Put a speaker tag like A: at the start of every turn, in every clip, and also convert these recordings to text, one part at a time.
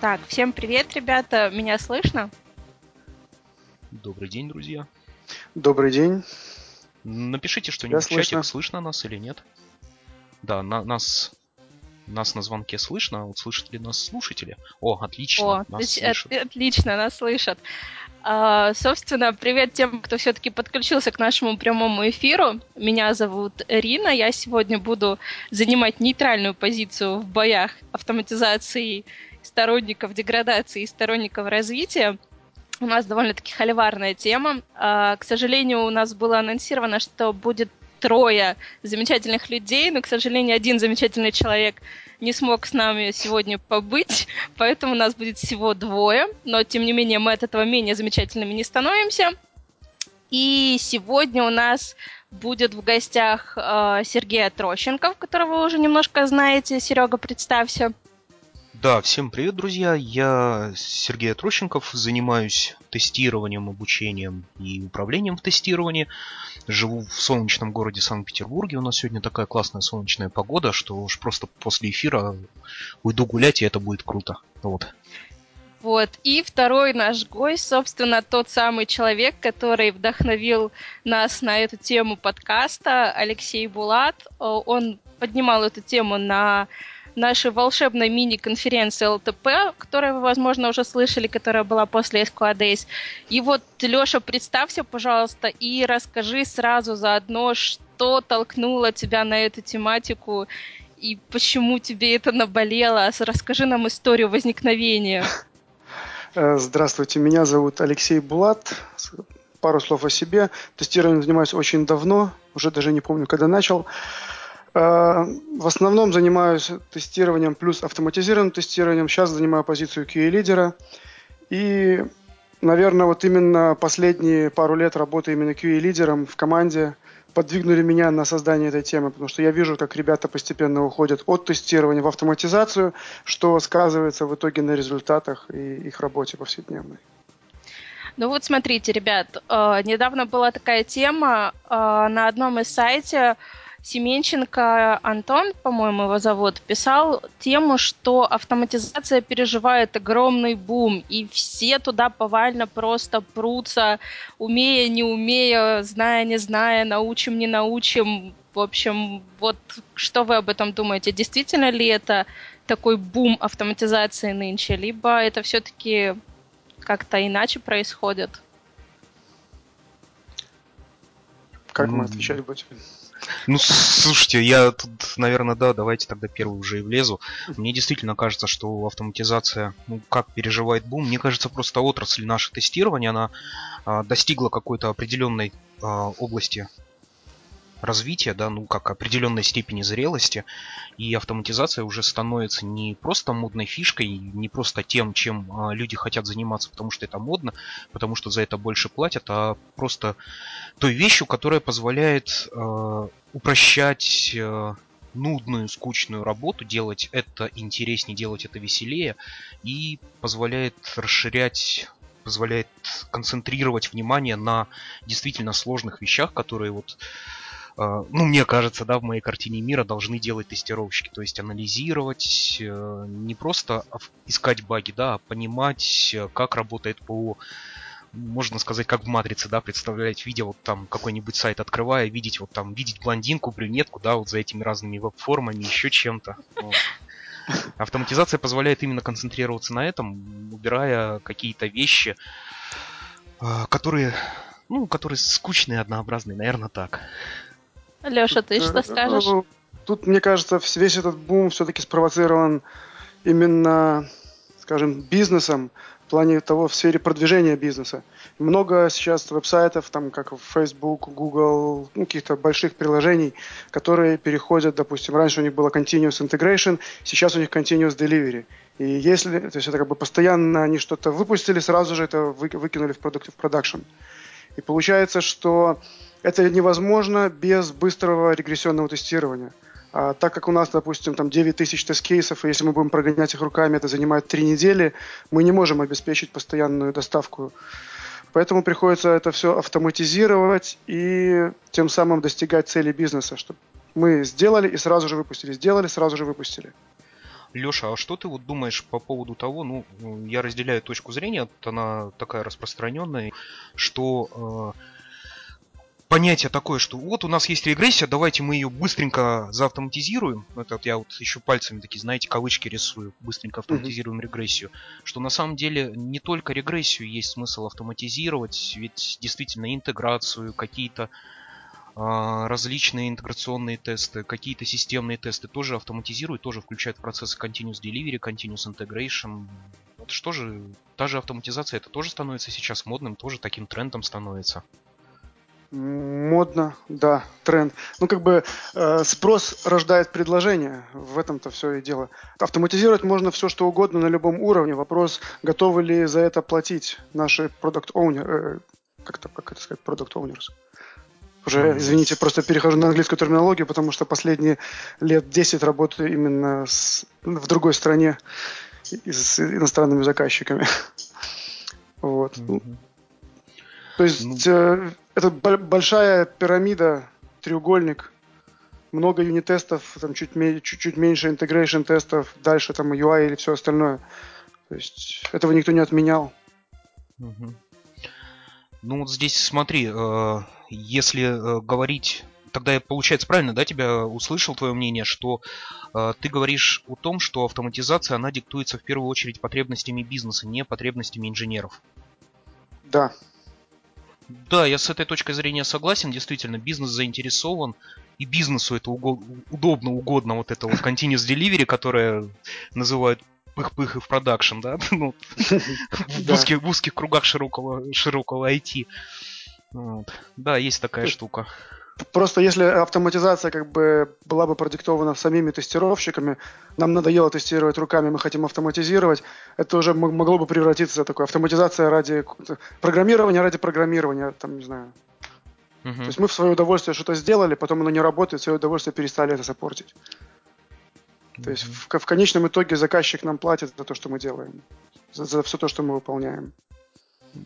A: Так, всем привет, ребята. Меня слышно?
B: Добрый день, друзья.
C: Добрый день.
B: Напишите что-нибудь в чатик, слышно нас или нет. Да, на, нас нас на звонке слышно, а вот слышат ли нас слушатели? О, отлично,
A: О,
B: нас
A: слышат. Отлично, нас слышат. А, собственно, привет тем, кто все-таки подключился к нашему прямому эфиру. Меня зовут Рина. Я сегодня буду занимать нейтральную позицию в боях автоматизации сторонников деградации и сторонников развития. У нас довольно-таки холиварная тема. А, к сожалению, у нас было анонсировано, что будет трое замечательных людей, но, к сожалению, один замечательный человек не смог с нами сегодня побыть, поэтому у нас будет всего двое, но, тем не менее, мы от этого менее замечательными не становимся. И сегодня у нас будет в гостях э, Сергей Трощенков, которого вы уже немножко знаете. Серега, представься.
B: Да, всем привет, друзья. Я Сергей Трощенков, занимаюсь тестированием, обучением и управлением в тестировании. Живу в солнечном городе Санкт-Петербурге. У нас сегодня такая классная солнечная погода, что уж просто после эфира уйду гулять, и это будет круто. Вот.
A: Вот. И второй наш гость, собственно, тот самый человек, который вдохновил нас на эту тему подкаста, Алексей Булат. Он поднимал эту тему на нашей волшебной мини-конференции ЛТП, которую вы, возможно, уже слышали, которая была после Squad Days. И вот, Леша, представься, пожалуйста, и расскажи сразу заодно, что толкнуло тебя на эту тематику и почему тебе это наболело. Расскажи нам историю возникновения.
C: Э, здравствуйте, меня зовут Алексей Булат. Пару слов о себе. Тестированием занимаюсь очень давно, уже даже не помню, когда начал. В основном занимаюсь тестированием плюс автоматизированным тестированием. Сейчас занимаю позицию QA-лидера. И, наверное, вот именно последние пару лет работы именно QA-лидером в команде подвигнули меня на создание этой темы, потому что я вижу, как ребята постепенно уходят от тестирования в автоматизацию, что сказывается в итоге на результатах и их работе повседневной.
A: Ну вот смотрите, ребят, э, недавно была такая тема э, на одном из сайтов, Семенченко Антон, по-моему, его зовут, писал тему, что автоматизация переживает огромный бум, и все туда повально просто прутся, умея, не умея, зная, не зная, научим, не научим. В общем, вот что вы об этом думаете? Действительно ли это такой бум автоматизации нынче, либо это все-таки как-то иначе происходит?
C: Как мы отвечать будем?
B: Ну, слушайте, я тут, наверное, да, давайте тогда первый уже и влезу. Мне действительно кажется, что автоматизация, ну, как переживает бум, мне кажется, просто отрасль нашего тестирования, она а, достигла какой-то определенной а, области развития, да, ну как определенной степени зрелости, и автоматизация уже становится не просто модной фишкой, не просто тем, чем а, люди хотят заниматься, потому что это модно, потому что за это больше платят, а просто той вещью, которая позволяет э, упрощать э, нудную, скучную работу, делать это интереснее, делать это веселее и позволяет расширять позволяет концентрировать внимание на действительно сложных вещах, которые вот ну, мне кажется, да, в моей картине мира должны делать тестировщики, то есть анализировать, э, не просто искать баги, да, а понимать, э, как работает ПО, можно сказать, как в матрице, да, представлять, видя вот там какой-нибудь сайт открывая, видеть вот там, видеть блондинку, брюнетку, да, вот за этими разными веб-формами, еще чем-то. Автоматизация позволяет именно концентрироваться на этом, убирая какие-то вещи, которые, ну, которые скучные, однообразные, наверное, так.
A: Леша, ты что э, скажешь? Ну,
C: тут, мне кажется, весь этот бум все-таки спровоцирован именно, скажем, бизнесом, в плане того, в сфере продвижения бизнеса. Много сейчас веб-сайтов, там, как Facebook, Google, ну, каких-то больших приложений, которые переходят, допустим, раньше у них было Continuous Integration, сейчас у них Continuous Delivery. И если, то есть это как бы постоянно они что-то выпустили, сразу же это выкинули в, продукт, в продакшн. И получается, что это невозможно без быстрого регрессионного тестирования. А так как у нас, допустим, там 9 тысяч тест-кейсов, и если мы будем прогонять их руками, это занимает 3 недели, мы не можем обеспечить постоянную доставку. Поэтому приходится это все автоматизировать и тем самым достигать цели бизнеса, чтобы мы сделали и сразу же выпустили, сделали, сразу же выпустили.
B: Леша, а что ты вот думаешь по поводу того, ну, я разделяю точку зрения, она такая распространенная, что э, понятие такое, что вот у нас есть регрессия, давайте мы ее быстренько заавтоматизируем. Это вот я вот еще пальцами такие, знаете, кавычки рисую, быстренько автоматизируем mm-hmm. регрессию. Что на самом деле не только регрессию есть смысл автоматизировать, ведь действительно интеграцию, какие-то а, различные интеграционные тесты, какие-то системные тесты тоже автоматизируют, тоже включают в процессы Continuous Delivery, Continuous Integration. Это что же, та же автоматизация, это тоже становится сейчас модным, тоже таким трендом становится.
C: Модно, да, тренд. Ну, как бы э, спрос рождает предложение. В этом-то все и дело. Автоматизировать можно все, что угодно на любом уровне. Вопрос, готовы ли за это платить наши продукт оунеры э, как, это, как это сказать, продукт owners. Уже, извините, просто перехожу на английскую терминологию, потому что последние лет 10 работаю именно с, в другой стране и с иностранными заказчиками. Вот. Mm-hmm. То есть ну... э, это большая пирамида, треугольник, много юнит-тестов, там чуть, чуть-чуть меньше integration тестов, дальше там UI или все остальное. То есть этого никто не отменял.
B: Угу. Ну вот здесь смотри, э, если э, говорить, тогда я, получается, правильно, да, тебя услышал твое мнение, что э, ты говоришь о том, что автоматизация, она диктуется в первую очередь потребностями бизнеса, не потребностями инженеров.
C: Да.
B: Да, я с этой точкой зрения согласен. Действительно, бизнес заинтересован. И бизнесу это уго- удобно, угодно вот это вот continuous delivery, которое называют пых-пых и в продакшн, да? ну, в, узких, в узких кругах широкого, широкого IT. Вот. Да, есть такая штука.
C: Просто если автоматизация как бы была бы продиктована самими тестировщиками, нам надоело тестировать руками, мы хотим автоматизировать, это уже могло бы превратиться в такое автоматизация ради программирования ради программирования, там, не знаю. Угу. То есть мы в свое удовольствие что-то сделали, потом оно не работает, в свое удовольствие перестали это саппортить. То есть в, в конечном итоге заказчик нам платит за то, что мы делаем, за, за все то, что мы выполняем.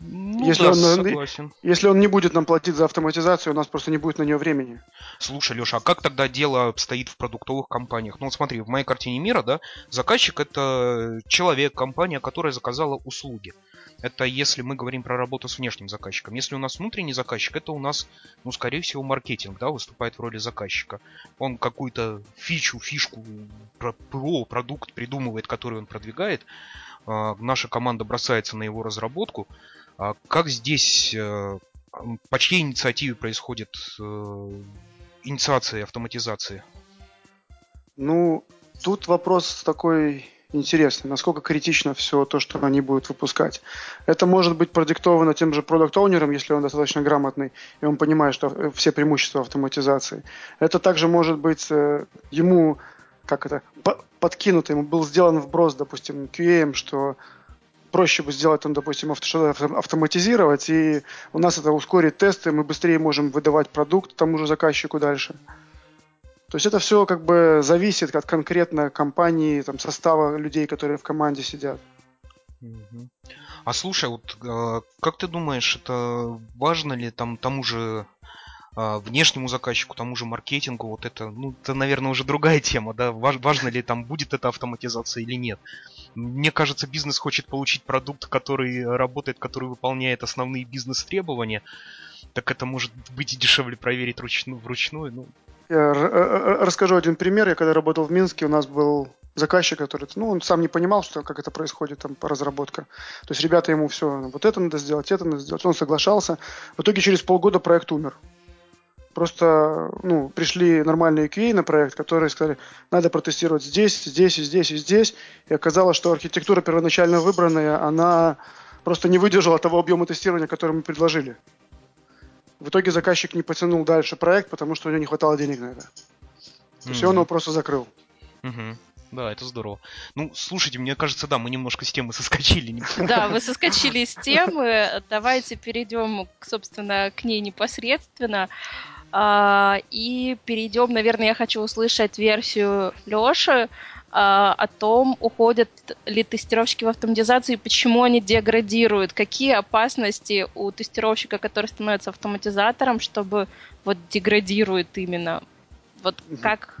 B: Ну, если, да, он, согласен.
C: если он не будет нам платить за автоматизацию, у нас просто не будет на нее времени.
B: Слушай, Леша, а как тогда дело обстоит в продуктовых компаниях? Ну вот смотри, в моей картине мира, да, заказчик это человек, компания, которая заказала услуги. Это если мы говорим про работу с внешним заказчиком. Если у нас внутренний заказчик, это у нас, ну, скорее всего, маркетинг, да, выступает в роли заказчика. Он какую-то фичу, фишку, про продукт придумывает, который он продвигает. А, наша команда бросается на его разработку. А как здесь, э, по чьей инициативе происходит э, инициация автоматизации?
C: Ну, тут вопрос такой интересный, насколько критично все то, что они будут выпускать. Это может быть продиктовано тем же продукт оунером если он достаточно грамотный, и он понимает, что э, все преимущества автоматизации. Это также может быть ему, как это, подкинуто, ему был сделан вброс, допустим, QA, что проще бы сделать, там, допустим, автоматизировать, и у нас это ускорит тесты, мы быстрее можем выдавать продукт тому же заказчику дальше. То есть это все как бы зависит от конкретно компании, там, состава людей, которые в команде сидят.
B: А слушай, вот э, как ты думаешь, это важно ли там тому же внешнему заказчику, тому же маркетингу, вот это, ну, это, наверное, уже другая тема, да, важно ли там будет эта автоматизация или нет. Мне кажется, бизнес хочет получить продукт, который работает, который выполняет основные бизнес-требования. Так это может быть и дешевле проверить ручную, вручную. Ну.
C: Я расскажу один пример. Я когда работал в Минске, у нас был заказчик, который, ну, он сам не понимал, что как это происходит, там, разработка. То есть ребята ему все, вот это надо сделать, это надо сделать. Он соглашался. В итоге через полгода проект умер. Просто ну, пришли нормальные QA на проект, которые сказали, надо протестировать здесь, здесь, и здесь, и здесь. И оказалось, что архитектура первоначально выбранная, она просто не выдержала того объема тестирования, который мы предложили. В итоге заказчик не потянул дальше проект, потому что у него не хватало денег на это. То есть mm-hmm. он его просто закрыл.
B: Mm-hmm. Да, это здорово. Ну, слушайте, мне кажется, да, мы немножко с темы соскочили.
A: Да, вы соскочили с темы. Давайте перейдем, собственно, к ней непосредственно. А, и перейдем, наверное, я хочу услышать версию Леши а, о том, уходят ли тестировщики в автоматизацию и почему они деградируют, какие опасности у тестировщика, который становится автоматизатором, чтобы вот деградирует именно. Вот как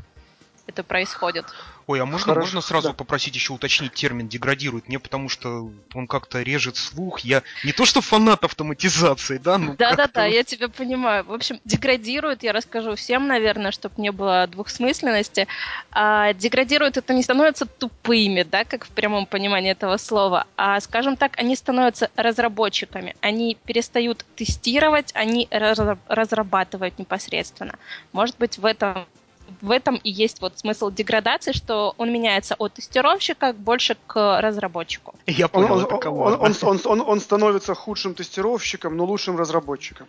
A: это происходит.
B: Ой, а можно, Хорошо, можно сразу да. попросить еще уточнить термин деградирует? Мне потому что он как-то режет слух. Я не то что фанат автоматизации, да?
A: Ну, Да-да-да, я тебя понимаю. В общем, деградирует, я расскажу всем, наверное, чтобы не было двухсмысленности. А, деградирует это не становятся тупыми, да, как в прямом понимании этого слова, а, скажем так, они становятся разработчиками. Они перестают тестировать, они разрабатывают непосредственно. Может быть, в этом в этом и есть вот смысл деградации, что он меняется от тестировщика больше к разработчику.
C: Я понял, он, это кого? Он, он, он, он, он становится худшим тестировщиком, но лучшим разработчиком.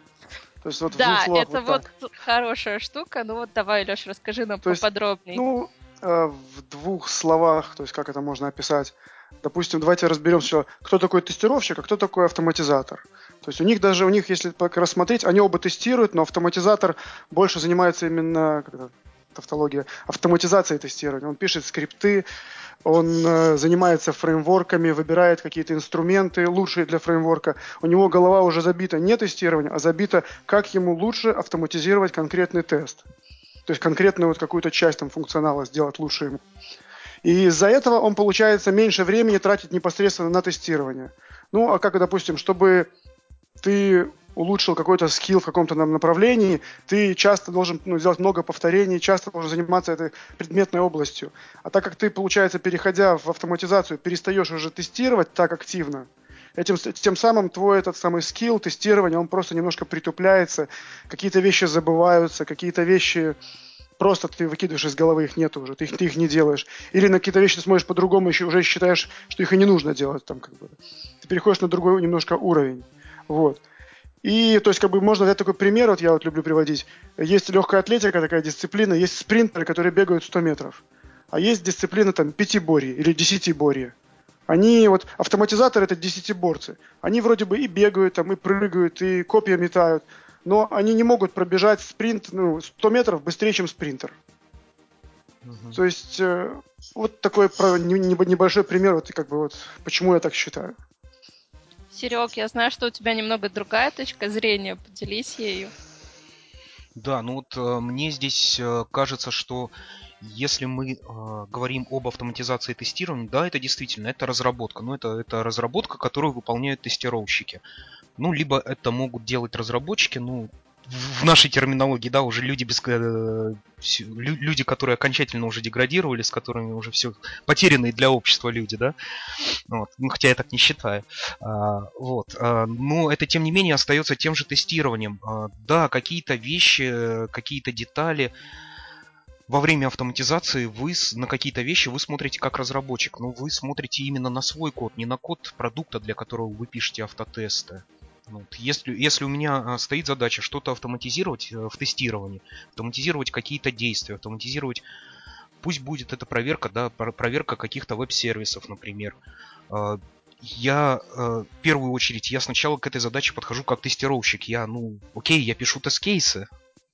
A: То есть вот да, словах, это вот, вот хорошая штука. Ну вот давай, Леш, расскажи нам то поподробнее.
C: Есть, ну, э, в двух словах, то есть как это можно описать. Допустим, давайте разберем все, кто такой тестировщик, а кто такой автоматизатор. То есть у них даже, у них, если рассмотреть, они оба тестируют, но автоматизатор больше занимается именно тавтология, автоматизация тестирования. Он пишет скрипты, он э, занимается фреймворками, выбирает какие-то инструменты лучшие для фреймворка. У него голова уже забита не тестированием, а забита, как ему лучше автоматизировать конкретный тест. То есть конкретную вот какую-то часть там функционала сделать лучше ему. И из-за этого он, получается, меньше времени тратит непосредственно на тестирование. Ну, а как, допустим, чтобы ты улучшил какой-то скилл в каком-то направлении, ты часто должен ну, сделать много повторений, часто должен заниматься этой предметной областью. А так как ты, получается, переходя в автоматизацию, перестаешь уже тестировать так активно, этим, тем самым твой этот самый скилл тестирования, он просто немножко притупляется, какие-то вещи забываются, какие-то вещи просто ты выкидываешь из головы, их нет уже, ты их, ты их не делаешь. Или на какие-то вещи ты смотришь по-другому, еще уже считаешь, что их и не нужно делать. Там, как бы. Ты переходишь на другой немножко уровень. Вот. И, то есть, как бы можно взять такой пример, вот я вот люблю приводить. Есть легкая атлетика, такая дисциплина, есть спринтеры, которые бегают 100 метров. А есть дисциплина там пятиборье или десятиборье. Они, вот, автоматизаторы это десятиборцы. Они вроде бы и бегают, там, и прыгают, и копья метают, но они не могут пробежать спринт, ну, 100 метров быстрее, чем спринтер. Угу. То есть, э, вот такой небольшой пример, вот, как бы, вот, почему я так считаю.
A: Серег, я знаю, что у тебя немного другая точка зрения. Поделись ею.
B: Да, ну вот э, мне здесь э, кажется, что если мы э, говорим об автоматизации тестирования, да, это действительно, это разработка. Но это, это разработка, которую выполняют тестировщики. Ну, либо это могут делать разработчики, ну, в нашей терминологии, да, уже люди без э, люди, которые окончательно уже деградировали, с которыми уже все потерянные для общества люди, да, вот. ну, хотя я так не считаю, а, вот, а, но это тем не менее остается тем же тестированием, а, да, какие-то вещи, какие-то детали во время автоматизации вы на какие-то вещи вы смотрите как разработчик, но вы смотрите именно на свой код, не на код продукта, для которого вы пишете автотесты. Вот. Если, если у меня а, стоит задача что-то автоматизировать э, в тестировании, автоматизировать какие-то действия, автоматизировать, пусть будет это проверка, да, проверка каких-то веб-сервисов, например. А, я э, в первую очередь, я сначала к этой задаче подхожу как тестировщик. Я, ну, окей, я пишу тест-кейсы,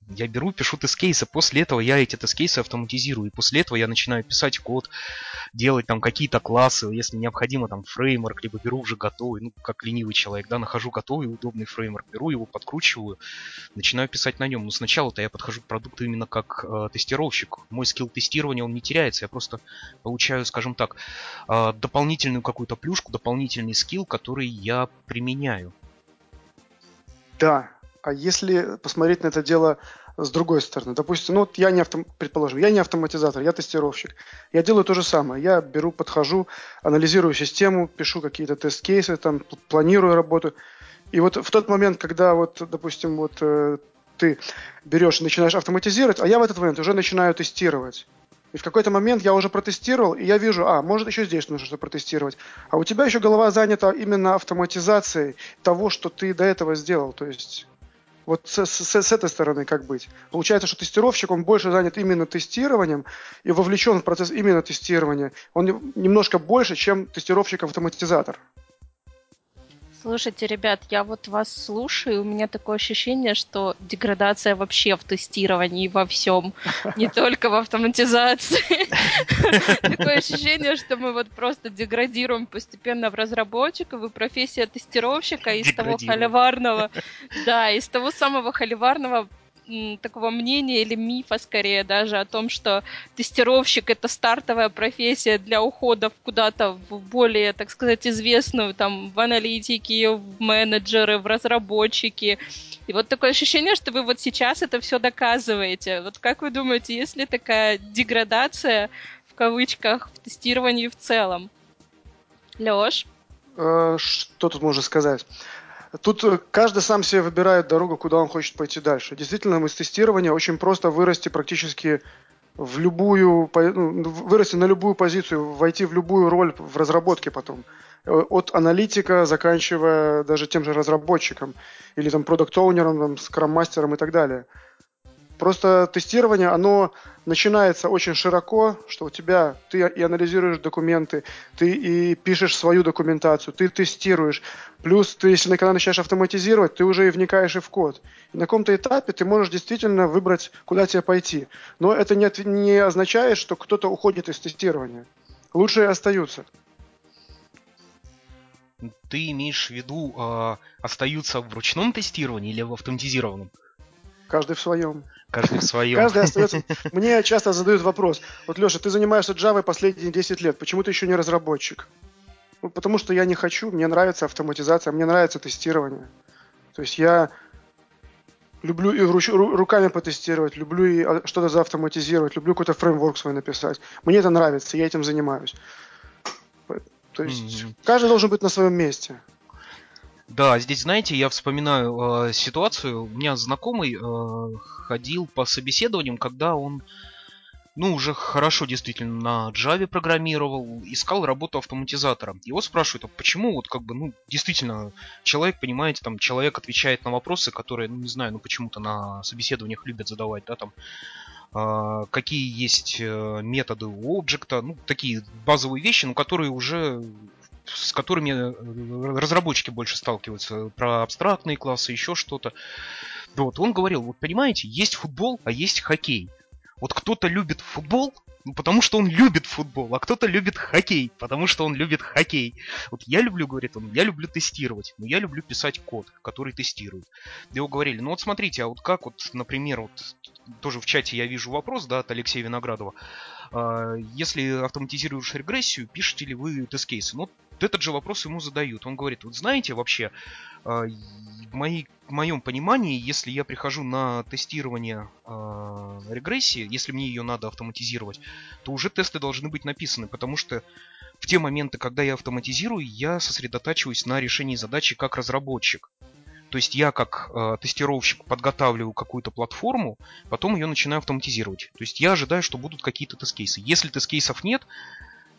B: я беру, пишу тест-кейсы, после этого я эти тест-кейсы автоматизирую, и после этого я начинаю писать код, делать там какие-то классы, если необходимо там фреймворк, либо беру уже готовый, ну, как ленивый человек, да, нахожу готовый удобный фреймворк, беру его, подкручиваю, начинаю писать на нем. Но сначала-то я подхожу к продукту именно как э, тестировщик. Мой скилл тестирования, он не теряется, я просто получаю, скажем так, э, дополнительную какую-то плюшку, дополнительный скилл, который я применяю.
C: Да, а если посмотреть на это дело с другой стороны, допустим, ну вот я не автом... предположим, я не автоматизатор, я тестировщик. Я делаю то же самое. Я беру, подхожу, анализирую систему, пишу какие-то тест-кейсы, там планирую работу. И вот в тот момент, когда вот, допустим, вот э, ты берешь и начинаешь автоматизировать, а я в этот момент уже начинаю тестировать. И в какой-то момент я уже протестировал, и я вижу, а, может еще здесь нужно что-то протестировать. А у тебя еще голова занята именно автоматизацией того, что ты до этого сделал. То есть вот с, с, с этой стороны как быть? Получается, что тестировщик, он больше занят именно тестированием и вовлечен в процесс именно тестирования. Он немножко больше, чем тестировщик-автоматизатор.
A: Слушайте, ребят, я вот вас слушаю, и у меня такое ощущение, что деградация вообще в тестировании во всем, не только в автоматизации. Такое ощущение, что мы вот просто деградируем постепенно в разработчика, вы профессия тестировщика из того холиварного, да, из того самого холиварного такого мнения или мифа скорее даже о том, что тестировщик это стартовая профессия для ухода куда-то в более, так сказать, известную там в аналитике, в менеджеры, в разработчики. И вот такое ощущение, что вы вот сейчас это все доказываете. Вот как вы думаете, есть ли такая деградация в кавычках в тестировании в целом? Леш?
C: Э, что тут можно сказать? Тут э, каждый сам себе выбирает дорогу, куда он хочет пойти дальше. Действительно, из тестирования очень просто вырасти практически в любую, ну, вырасти на любую позицию, войти в любую роль в разработке потом. Э, от аналитика, заканчивая даже тем же разработчиком, или там продукт-оунером, скрам-мастером и так далее. Просто тестирование, оно начинается очень широко, что у тебя, ты и анализируешь документы, ты и пишешь свою документацию, ты тестируешь. Плюс ты, если когда начинаешь автоматизировать, ты уже и вникаешь и в код. И на каком-то этапе ты можешь действительно выбрать, куда тебе пойти. Но это не, не означает, что кто-то уходит из тестирования. Лучшие остаются.
B: Ты имеешь в виду, э, остаются в ручном тестировании или в автоматизированном?
C: Каждый в своем.
B: Каждый в своем.
C: Каждый остается... Мне часто задают вопрос. Вот, Леша, ты занимаешься Java последние 10 лет. Почему ты еще не разработчик? Ну, потому что я не хочу. Мне нравится автоматизация, мне нравится тестирование. То есть я люблю и руч, руками потестировать, люблю и а, что-то заавтоматизировать, люблю какой-то фреймворк свой написать. Мне это нравится, я этим занимаюсь. То есть mm-hmm. каждый должен быть на своем месте.
B: Да, здесь, знаете, я вспоминаю э, ситуацию. У меня знакомый э, ходил по собеседованиям, когда он, ну, уже хорошо действительно на Java программировал, искал работу автоматизатора. Его спрашивают, а почему вот как бы, ну, действительно, человек, понимаете, там, человек отвечает на вопросы, которые, ну, не знаю, ну, почему-то на собеседованиях любят задавать, да, там, э, какие есть э, методы у объекта, ну, такие базовые вещи, но которые уже с которыми э, разработчики больше сталкиваются, про абстрактные классы, еще что-то. Вот, он говорил, вот понимаете, есть футбол, а есть хоккей. Вот кто-то любит футбол, ну, потому что он любит футбол, а кто-то любит хоккей, потому что он любит хоккей. Вот я люблю, говорит он, я люблю тестировать, но я люблю писать код, который тестирует. Его говорили, ну вот смотрите, а вот как вот, например, вот тоже в чате я вижу вопрос, да, от Алексея Виноградова. А, если автоматизируешь регрессию, пишете ли вы тест-кейсы? Ну, этот же вопрос ему задают. Он говорит, вот знаете, вообще, а, в, моей, в моем понимании, если я прихожу на тестирование э, регрессии, если мне ее надо автоматизировать, то уже тесты должны быть написаны, потому что в те моменты, когда я автоматизирую, я сосредотачиваюсь на решении задачи как разработчик. То есть я как э, тестировщик подготавливаю какую-то платформу, потом ее начинаю автоматизировать. То есть я ожидаю, что будут какие-то тест-кейсы. Если тест-кейсов нет,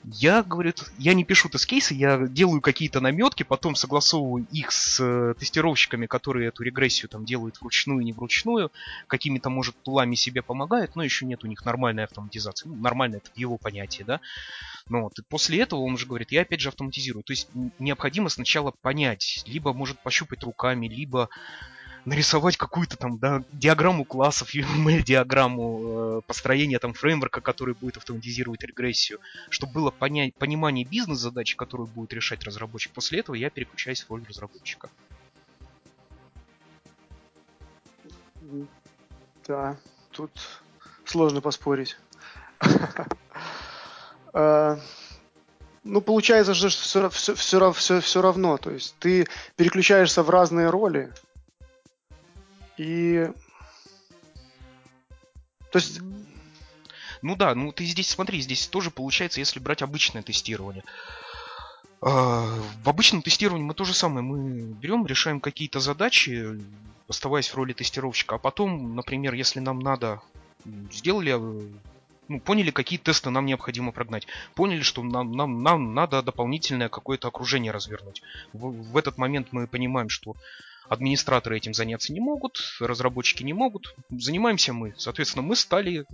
B: я, говорит, я не пишу тест-кейсы, я делаю какие-то наметки, потом согласовываю их с э, тестировщиками, которые эту регрессию там делают вручную, не вручную, какими-то, может, тулами себе помогают, но еще нет у них нормальной автоматизации. Ну, нормально это его понятии, да. Ну, вот, и после этого он уже говорит, я опять же автоматизирую. То есть необходимо сначала понять, либо может пощупать руками, либо нарисовать какую-то там да, диаграмму классов, UML-диаграмму э, построения там фреймворка, который будет автоматизировать регрессию, чтобы было понять, понимание бизнес-задачи, которую будет решать разработчик. После этого я переключаюсь в роль разработчика.
C: Да, тут сложно поспорить. А, ну, получается же все, все, все, все, все равно. То есть ты переключаешься в разные роли, и...
B: То есть... Ну да, ну ты здесь смотри, здесь тоже получается, если брать обычное тестирование. А, в обычном тестировании мы то же самое. Мы берем, решаем какие-то задачи, оставаясь в роли тестировщика, а потом, например, если нам надо, сделали, ну, поняли, какие тесты нам необходимо прогнать, поняли, что нам, нам, нам надо дополнительное какое-то окружение развернуть. В, в этот момент мы понимаем, что Администраторы этим заняться не могут, разработчики не могут. Занимаемся мы. Соответственно, мы стали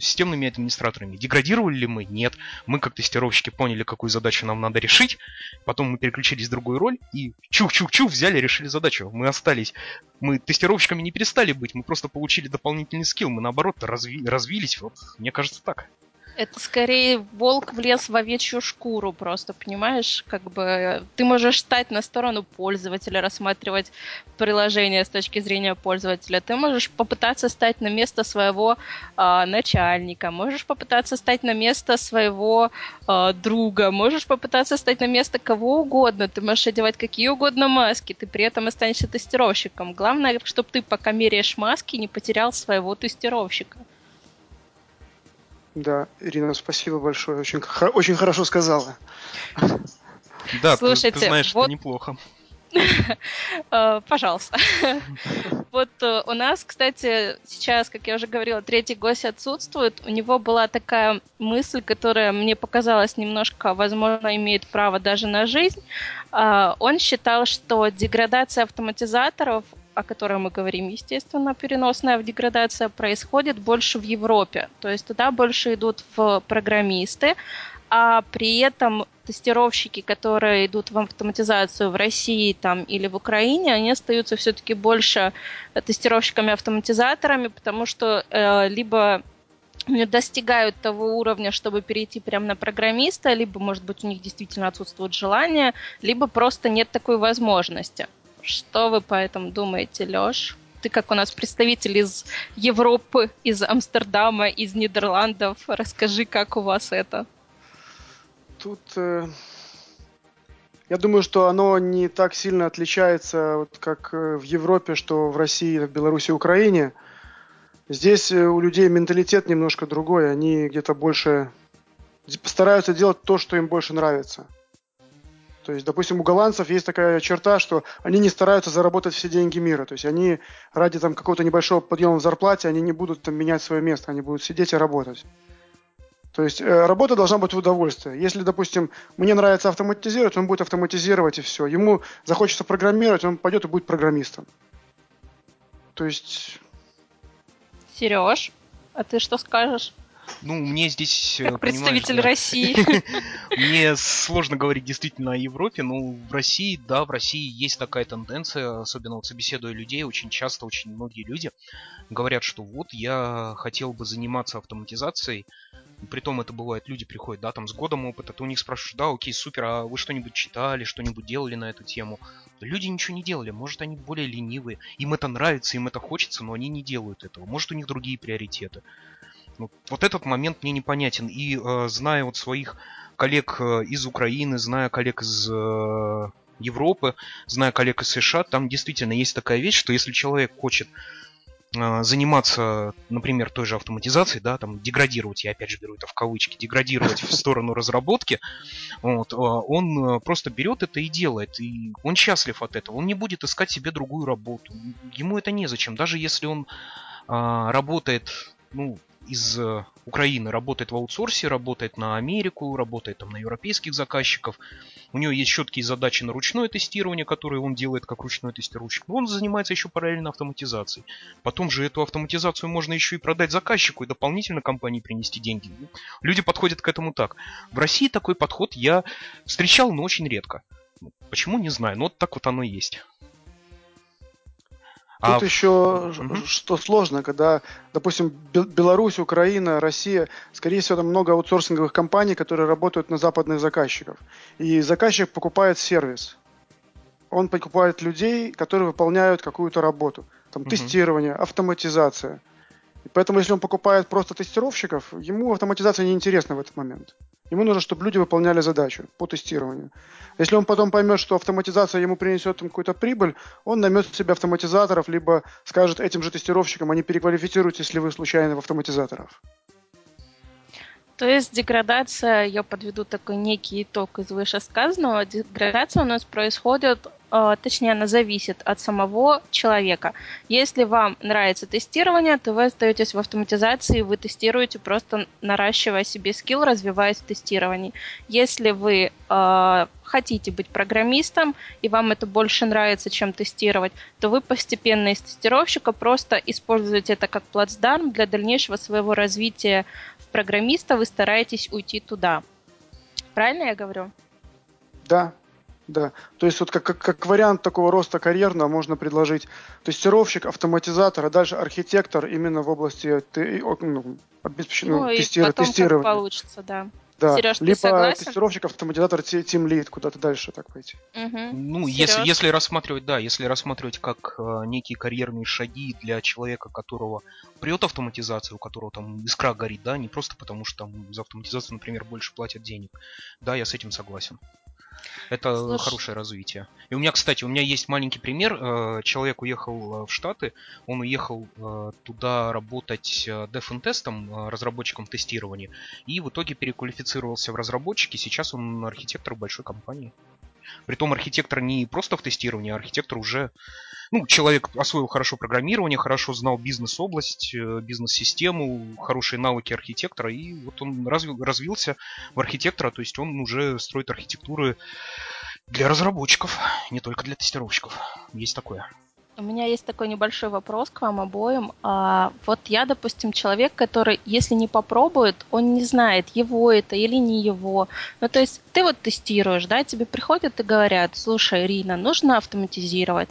B: системными администраторами. Деградировали ли мы? Нет. Мы как тестировщики поняли, какую задачу нам надо решить. Потом мы переключились в другую роль и чух-чух-чух взяли, решили задачу. Мы остались. Мы тестировщиками не перестали быть, мы просто получили дополнительный скилл. Мы наоборот разви- развились. Вот, мне кажется, так.
A: Это скорее волк влез в овечью шкуру просто, понимаешь? Как бы ты можешь стать на сторону пользователя, рассматривать приложение с точки зрения пользователя. Ты можешь попытаться стать на место своего э, начальника, можешь попытаться стать на место своего э, друга, можешь попытаться стать на место кого угодно. Ты можешь одевать какие угодно маски, ты при этом останешься тестировщиком. Главное, чтобы ты, пока меряешь маски, не потерял своего тестировщика.
C: Да, Ирина, спасибо большое. Очень, очень хорошо сказала.
B: Да, Слушайте, ты, ты знаешь, вот... что неплохо.
A: Э, пожалуйста. Вот э, у нас, кстати, сейчас, как я уже говорила, третий гость отсутствует. У него была такая мысль, которая мне показалась немножко, возможно, имеет право даже на жизнь. Э, он считал, что деградация автоматизаторов о которой мы говорим, естественно, переносная деградация происходит больше в Европе. То есть туда больше идут в программисты, а при этом тестировщики, которые идут в автоматизацию в России там, или в Украине, они остаются все-таки больше тестировщиками-автоматизаторами, потому что э, либо не достигают того уровня, чтобы перейти прямо на программиста, либо, может быть, у них действительно отсутствует желание, либо просто нет такой возможности. Что вы по этому думаете, Лёш? Ты как у нас представитель из Европы, из Амстердама, из Нидерландов. Расскажи, как у вас это?
C: Тут э, я думаю, что оно не так сильно отличается, вот как э, в Европе, что в России, в Беларуси, Украине. Здесь э, у людей менталитет немножко другой. Они где-то больше стараются делать то, что им больше нравится. То есть, допустим, у голландцев есть такая черта, что они не стараются заработать все деньги мира. То есть они ради там какого-то небольшого подъема в зарплате, они не будут там менять свое место, они будут сидеть и работать. То есть э, работа должна быть в удовольствие. Если, допустим, мне нравится автоматизировать, он будет автоматизировать и все. Ему захочется программировать, он пойдет и будет программистом. То есть...
A: Сереж, а ты что скажешь?
B: Ну, мне здесь...
A: Как представитель России.
B: Мне сложно говорить действительно о Европе, но в России, да, в России есть такая тенденция, особенно вот собеседуя людей, очень часто очень многие люди говорят, что вот я хотел бы заниматься автоматизацией, Притом это бывает, люди приходят, да, там с годом опыта, ты у них спрашиваешь, да, окей, супер, а вы что-нибудь читали, что-нибудь делали на эту тему? Люди ничего не делали, может, они более ленивые, им это нравится, им это хочется, но они не делают этого. Может, у них другие приоритеты. Вот, вот этот момент мне непонятен. И э, зная вот своих коллег э, из Украины, зная коллег из э, Европы, зная коллег из США, там действительно есть такая вещь, что если человек хочет э, заниматься, например, той же автоматизацией, да, там деградировать, я опять же беру это в кавычки, деградировать в сторону разработки, вот, он просто берет это и делает, и он счастлив от этого, он не будет искать себе другую работу, ему это незачем, даже если он работает, ну, из э, Украины работает в аутсорсе, работает на Америку, работает там на европейских заказчиков. У него есть четкие задачи на ручное тестирование, которые он делает как ручной тестировщик. Но он занимается еще параллельно автоматизацией. Потом же эту автоматизацию можно еще и продать заказчику и дополнительно компании принести деньги. Люди подходят к этому так. В России такой подход я встречал, но очень редко. Почему, не знаю, но вот так вот оно и есть.
C: Тут а... еще угу. что сложно, когда, допустим, Беларусь, Украина, Россия, скорее всего, там много аутсорсинговых компаний, которые работают на западных заказчиков. И заказчик покупает сервис. Он покупает людей, которые выполняют какую-то работу. Там угу. тестирование, автоматизация. Поэтому, если он покупает просто тестировщиков, ему автоматизация не интересна в этот момент. Ему нужно, чтобы люди выполняли задачу по тестированию. Если он потом поймет, что автоматизация ему принесет какую-то прибыль, он наймет себе автоматизаторов, либо скажет этим же тестировщикам, они переквалифицируют, если вы случайно в автоматизаторов.
A: То есть деградация, я подведу такой некий итог из вышесказанного, деградация у нас происходит а, точнее, она зависит от самого человека. Если вам нравится тестирование, то вы остаетесь в автоматизации, вы тестируете, просто наращивая себе скилл, развиваясь в тестировании. Если вы э, хотите быть программистом, и вам это больше нравится, чем тестировать, то вы постепенно из тестировщика просто используете это как плацдарм для дальнейшего своего развития программиста, вы стараетесь уйти туда. Правильно я говорю?
C: Да, Да, то есть вот как, как, как вариант такого роста карьерного можно предложить тестировщик, автоматизатор, а дальше архитектор именно в области ну, обеспечения, ну, тестирования.
A: Как получится, да.
C: Да, Сереж, либо согласен? тестировщик, автоматизатор, тим лид, куда-то дальше так пойти.
B: Угу. Ну, если, если рассматривать, да, если рассматривать как э, некие карьерные шаги для человека, которого прет автоматизация, у которого там искра горит, да, не просто потому, что там за автоматизацию, например, больше платят денег. Да, я с этим согласен. Это Слушай. хорошее развитие. И у меня, кстати, у меня есть маленький пример. Э, человек уехал э, в Штаты, он уехал э, туда работать деф-тестом, разработчиком тестирования, и в итоге переквалифицировался в разработчики. Сейчас он архитектор большой компании. Притом архитектор не просто в тестировании, а архитектор уже... Ну, человек освоил хорошо программирование, хорошо знал бизнес-область, э, бизнес-систему, хорошие навыки архитектора, и вот он развил, развился в архитектора, то есть он уже строит архитектуры для разработчиков, не только для тестировщиков. Есть такое.
A: У меня есть такой небольшой вопрос к вам обоим. А, вот я, допустим, человек, который, если не попробует, он не знает, его это или не его. Ну, то есть ты вот тестируешь, да, тебе приходят и говорят, слушай, Ирина, нужно автоматизировать.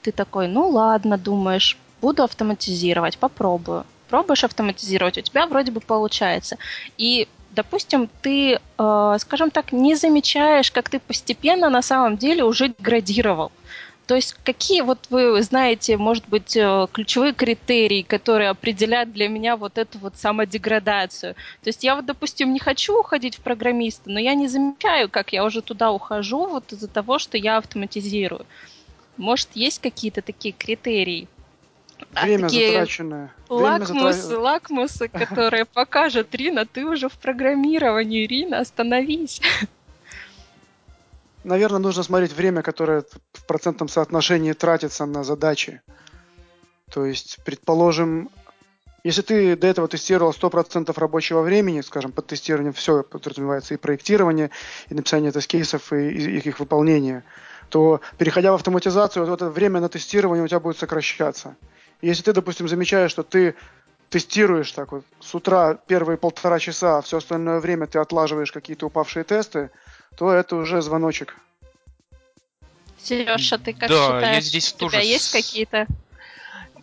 A: Ты такой, ну ладно, думаешь, буду автоматизировать, попробую. Пробуешь автоматизировать, у тебя вроде бы получается. И допустим, ты, э, скажем так, не замечаешь, как ты постепенно на самом деле уже деградировал. То есть какие вот вы знаете, может быть, э, ключевые критерии, которые определяют для меня вот эту вот самодеградацию? То есть я вот, допустим, не хочу уходить в программиста, но я не замечаю, как я уже туда ухожу вот из-за того, что я автоматизирую. Может, есть какие-то такие критерии?
C: Время такие затраченное.
A: Лакмусы, затра... лакмусы, которые покажут, Рина, ты уже в программировании, Рина, остановись
C: наверное, нужно смотреть время, которое в процентном соотношении тратится на задачи. То есть, предположим, если ты до этого тестировал 100% рабочего времени, скажем, под тестированием все подразумевается и проектирование, и написание тест-кейсов, и, и их выполнение, то переходя в автоматизацию, вот это время на тестирование у тебя будет сокращаться. если ты, допустим, замечаешь, что ты тестируешь так вот с утра первые полтора часа, а все остальное время ты отлаживаешь какие-то упавшие тесты, то это уже звоночек.
A: Сережа, ты как да, считаешь? Я здесь у тебя тоже есть какие-то?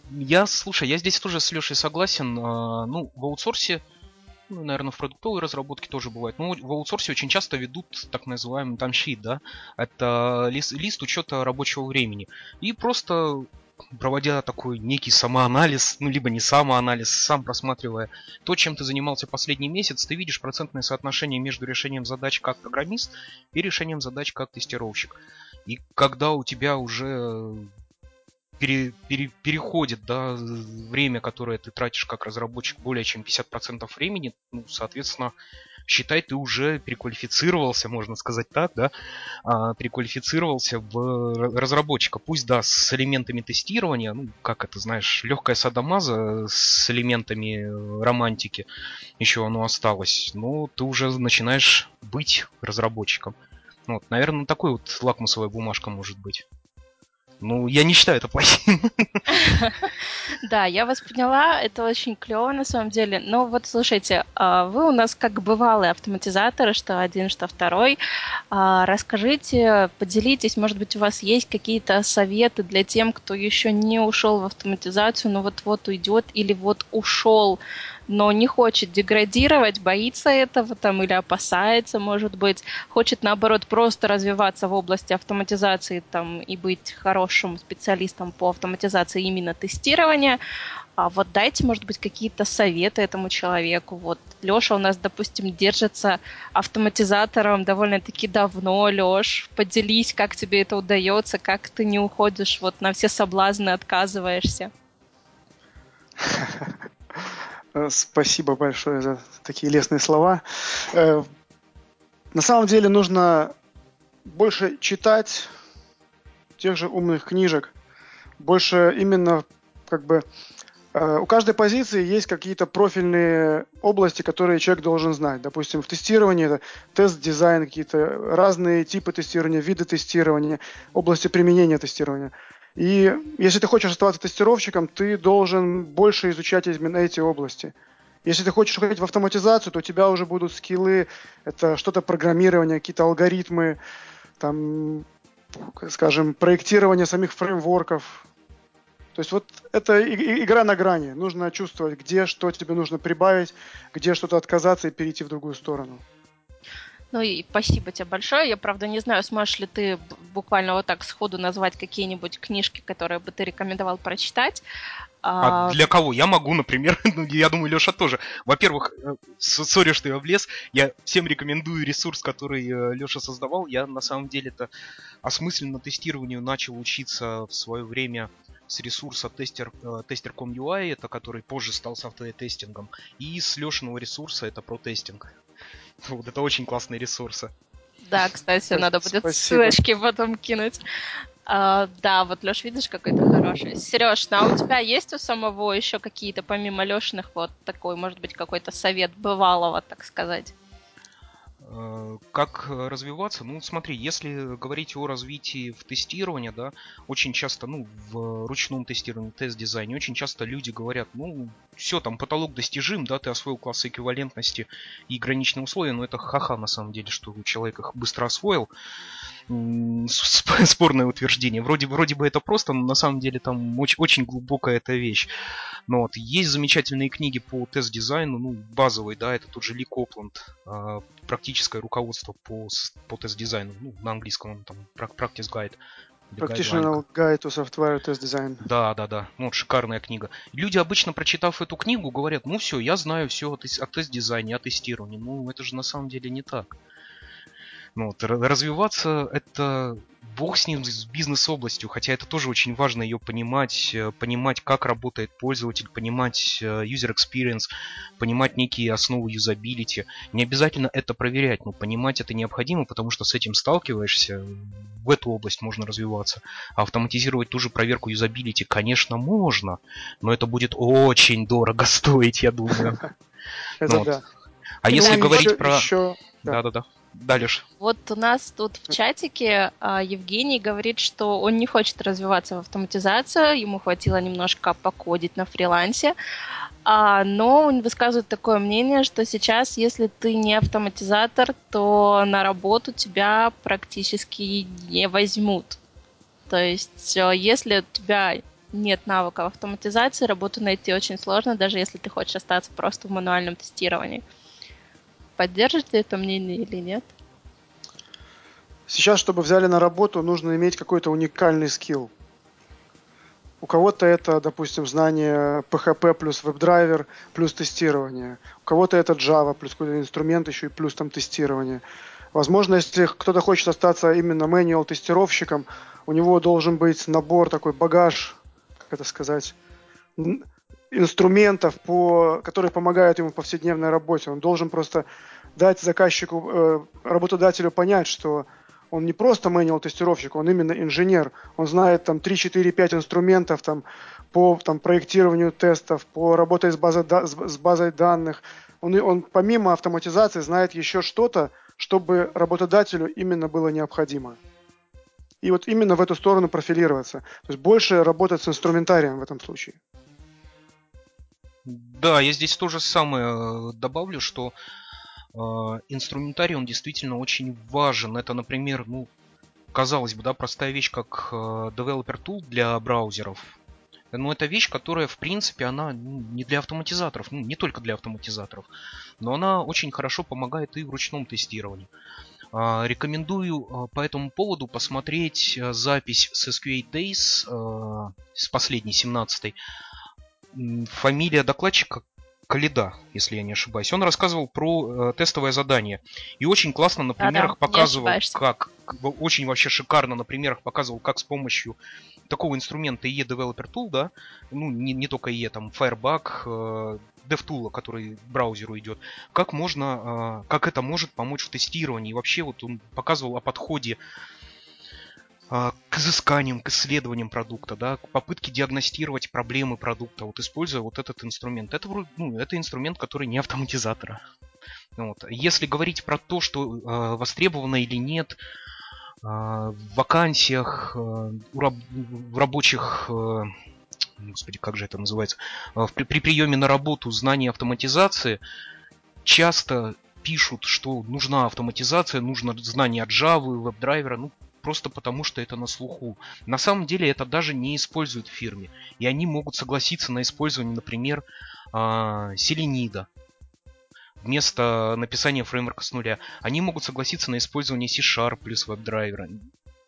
B: Я, слушай, я здесь тоже с Лешей согласен. А, ну, в аутсорсе, ну, наверное, в продуктовой разработке тоже бывает. Но в аутсорсе очень часто ведут так называемый тамщит, да? Это лист, лист учета рабочего времени. И просто проводя такой некий самоанализ, ну, либо не самоанализ, сам просматривая то, чем ты занимался последний месяц, ты видишь процентное соотношение между решением задач как программист и решением задач как тестировщик. И когда у тебя уже пере, пере, переходит да, время, которое ты тратишь как разработчик, более чем 50% времени, ну, соответственно, считай, ты уже переквалифицировался, можно сказать так, да, а, переквалифицировался в разработчика. Пусть, да, с элементами тестирования, ну, как это, знаешь, легкая садомаза с элементами романтики, еще оно осталось, но ты уже начинаешь быть разработчиком. Вот, наверное, такой вот лакмусовая бумажка может быть. Ну, я не считаю это плохим.
A: Да, я вас поняла, это очень клево на самом деле. Но вот слушайте, а, вы у нас как бывалые автоматизаторы, что один, что второй. А, расскажите, поделитесь, может быть, у вас есть какие-то советы для тем, кто еще не ушел в автоматизацию, но вот-вот уйдет или вот ушел но не хочет деградировать, боится этого там или опасается, может быть, хочет наоборот просто развиваться в области автоматизации там и быть хорошим специалистом по автоматизации именно тестирования, а вот дайте, может быть, какие-то советы этому человеку. Вот Леша у нас, допустим, держится автоматизатором довольно-таки давно. Леш, поделись, как тебе это удается, как ты не уходишь вот на все соблазны, отказываешься.
C: Э, спасибо большое за такие лестные слова. Э, на самом деле нужно больше читать тех же умных книжек, больше именно как бы э, у каждой позиции есть какие-то профильные области, которые человек должен знать. Допустим, в тестировании это тест-дизайн, какие-то разные типы тестирования, виды тестирования, области применения тестирования. И если ты хочешь оставаться тестировщиком, ты должен больше изучать именно эти области. Если ты хочешь уходить в автоматизацию, то у тебя уже будут скиллы, это что-то программирование, какие-то алгоритмы, там скажем, проектирование самих фреймворков. То есть вот это игра на грани. Нужно чувствовать, где что тебе нужно прибавить, где что-то отказаться и перейти в другую сторону.
A: Ну и спасибо тебе большое. Я, правда, не знаю, сможешь ли ты буквально вот так сходу назвать какие-нибудь книжки, которые бы ты рекомендовал прочитать.
B: А, а для кого? Я могу, например, ну, я думаю, Леша тоже. Во-первых, э, sorry, что я влез, я всем рекомендую ресурс, который э, Леша создавал. Я на самом деле это осмысленно тестированию начал учиться в свое время с ресурса tester, э, tester.com.ua, это который позже стал software-testing ом, и с Лешиного ресурса, это про тестинг. Вот это очень классные ресурсы.
A: Да, кстати, надо будет Спасибо. ссылочки потом кинуть. А, да, вот Леш, видишь, какой-то хороший. Сереж, ну а у тебя есть у самого еще какие-то, помимо Лешиных, вот такой, может быть, какой-то совет бывалого, так сказать?
B: Э, как развиваться? Ну, смотри, если говорить о развитии в тестировании, да, очень часто, ну, в ручном тестировании, тест-дизайне, очень часто люди говорят, ну, все, там, потолок достижим, да, ты освоил классы эквивалентности и граничные условия, но это ха-ха, на самом деле, что человек их быстро освоил. Спорное утверждение. Вроде, вроде бы это просто, но на самом деле там очень, очень глубокая эта вещь. Но вот есть замечательные книги по тест-дизайну, ну, базовый, да, это тот же Ли Копланд, а, практическое руководство по, по тест-дизайну, ну, на английском там Practice Guide.
C: Practitioner Guide to Software Test Design.
B: Да, да, да. Ну, вот шикарная книга. Люди, обычно прочитав эту книгу, говорят, ну все, я знаю все о тест-дизайне, о тестировании. Ну, это же на самом деле не так. Ну, вот, развиваться это бог с ним, с бизнес-областью, хотя это тоже очень важно ее понимать, э, понимать, как работает пользователь, понимать э, user experience, понимать некие основы юзабилити. Не обязательно это проверять, но понимать это необходимо, потому что с этим сталкиваешься, в эту область можно развиваться. А автоматизировать ту же проверку юзабилити, конечно, можно, но это будет очень дорого стоить, я думаю.
C: Это да.
B: А если говорить про... Да-да-да. Дальше.
A: Вот у нас тут в чатике а, Евгений говорит, что он не хочет развиваться в автоматизацию, ему хватило немножко покодить на фрилансе, а, но он высказывает такое мнение, что сейчас, если ты не автоматизатор, то на работу тебя практически не возьмут. То есть, э, если у тебя нет навыков автоматизации, работу найти очень сложно, даже если ты хочешь остаться просто в мануальном тестировании. Поддержите это мнение или нет?
C: Сейчас, чтобы взяли на работу, нужно иметь какой-то уникальный скилл. У кого-то это, допустим, знание PHP плюс WebDriver плюс тестирование. У кого-то это Java плюс какой-то инструмент еще и плюс там тестирование. Возможно, если кто-то хочет остаться именно manual тестировщиком, у него должен быть набор такой багаж, как это сказать, инструментов, по, которые помогают ему в повседневной работе. Он должен просто дать заказчику, э, работодателю понять, что он не просто manual тестировщик, он именно инженер. Он знает там 3, 4, 5 инструментов там, по там, проектированию тестов, по работе с базой, с базой данных. Он, он помимо автоматизации знает еще что-то, чтобы работодателю именно было необходимо. И вот именно в эту сторону профилироваться. То есть больше работать с инструментарием в этом случае.
B: Да, я здесь то же самое э, добавлю, что э, инструментарий, он действительно очень важен. Это, например, ну, казалось бы, да, простая вещь, как э, Developer Tool для браузеров. Но это вещь, которая, в принципе, она не для автоматизаторов, ну, не только для автоматизаторов, но она очень хорошо помогает и в ручном тестировании. Э, рекомендую э, по этому поводу посмотреть э, запись с SQA Days, э, с последней, 17 фамилия докладчика Калида, если я не ошибаюсь. Он рассказывал про э, тестовое задание. И очень классно на примерах да, да, показывал, как, очень вообще шикарно на примерах показывал, как с помощью такого инструмента IE Developer Tool, да, ну, не, не только IE, там, Firebug, э, DevTool, который браузеру идет, как можно, э, как это может помочь в тестировании. И вообще вот он показывал о подходе а, к изысканиям, к исследованиям продукта, да, к попытке диагностировать проблемы продукта, вот используя вот этот инструмент. Это, ну, это инструмент, который не автоматизатора. Вот. Если говорить про то, что э, востребовано или нет э, в вакансиях, в рабочих, господи, как же это называется, при, при приеме на работу знаний автоматизации, часто пишут, что нужна автоматизация, нужно знание Java, веб-драйвера, ну, просто потому, что это на слуху. На самом деле это даже не используют в фирме. И они могут согласиться на использование, например, а, селенида вместо написания фреймворка с нуля. Они могут согласиться на использование C-Sharp плюс веб-драйвера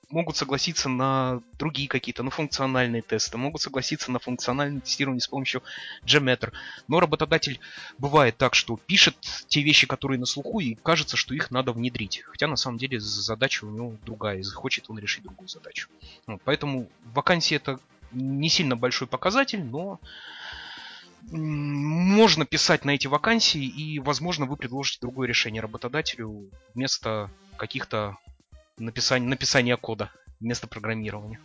B: могут согласиться на другие какие-то, ну, функциональные тесты, могут согласиться на функциональное тестирование с помощью Gmeter. Но работодатель бывает так, что пишет те вещи, которые на слуху, и кажется, что их надо внедрить. Хотя на самом деле задача у него другая, и хочет он решить другую задачу. Вот, поэтому вакансия это не сильно большой показатель, но можно писать на эти вакансии, и, возможно, вы предложите другое решение работодателю вместо каких-то написания, написания кода вместо программирования.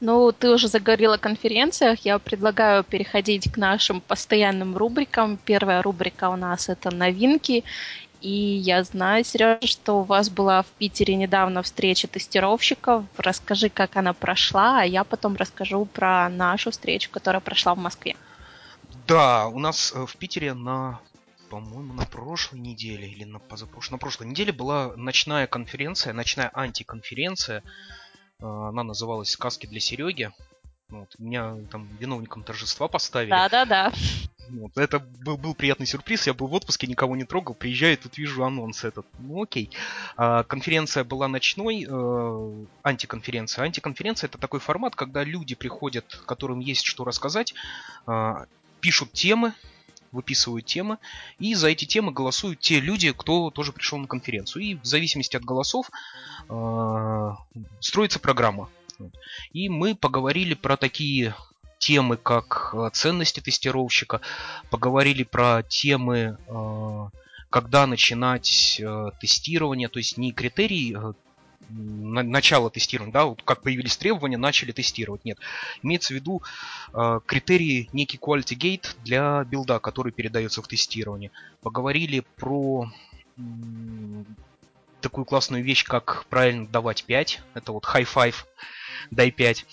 A: Ну, ты уже заговорила о конференциях. Я предлагаю переходить к нашим постоянным рубрикам. Первая рубрика у нас это новинки. И я знаю, Сережа, что у вас была в Питере недавно встреча тестировщиков. Расскажи, как она прошла, а я потом расскажу про нашу встречу, которая прошла в Москве.
B: Да, у нас э, в Питере на по-моему, на прошлой неделе или на позапрошлой, на прошлой неделе была ночная конференция, ночная антиконференция. А, она называлась «Сказки для Сереги». Вот, меня там виновником торжества поставили.
A: Да-да-да.
B: Вот, это был, был приятный сюрприз. Я был в отпуске, никого не трогал. Приезжаю, тут вижу анонс этот. Ну окей. А, конференция была ночной, э, антиконференция. Антиконференция это такой формат, когда люди приходят, которым есть что рассказать, э, пишут темы, выписывают темы, и за эти темы голосуют те люди, кто тоже пришел на конференцию. И в зависимости от голосов э, строится программа. И мы поговорили про такие темы, как э, ценности тестировщика, поговорили про темы, э, когда начинать тестирование, то есть не критерий начало тестирования, да, вот как появились требования, начали тестировать. Нет. Имеется в виду э, критерии, некий quality gate для билда, который передается в тестирование. Поговорили про такую классную вещь, как правильно давать 5. Это вот high five, дай 5.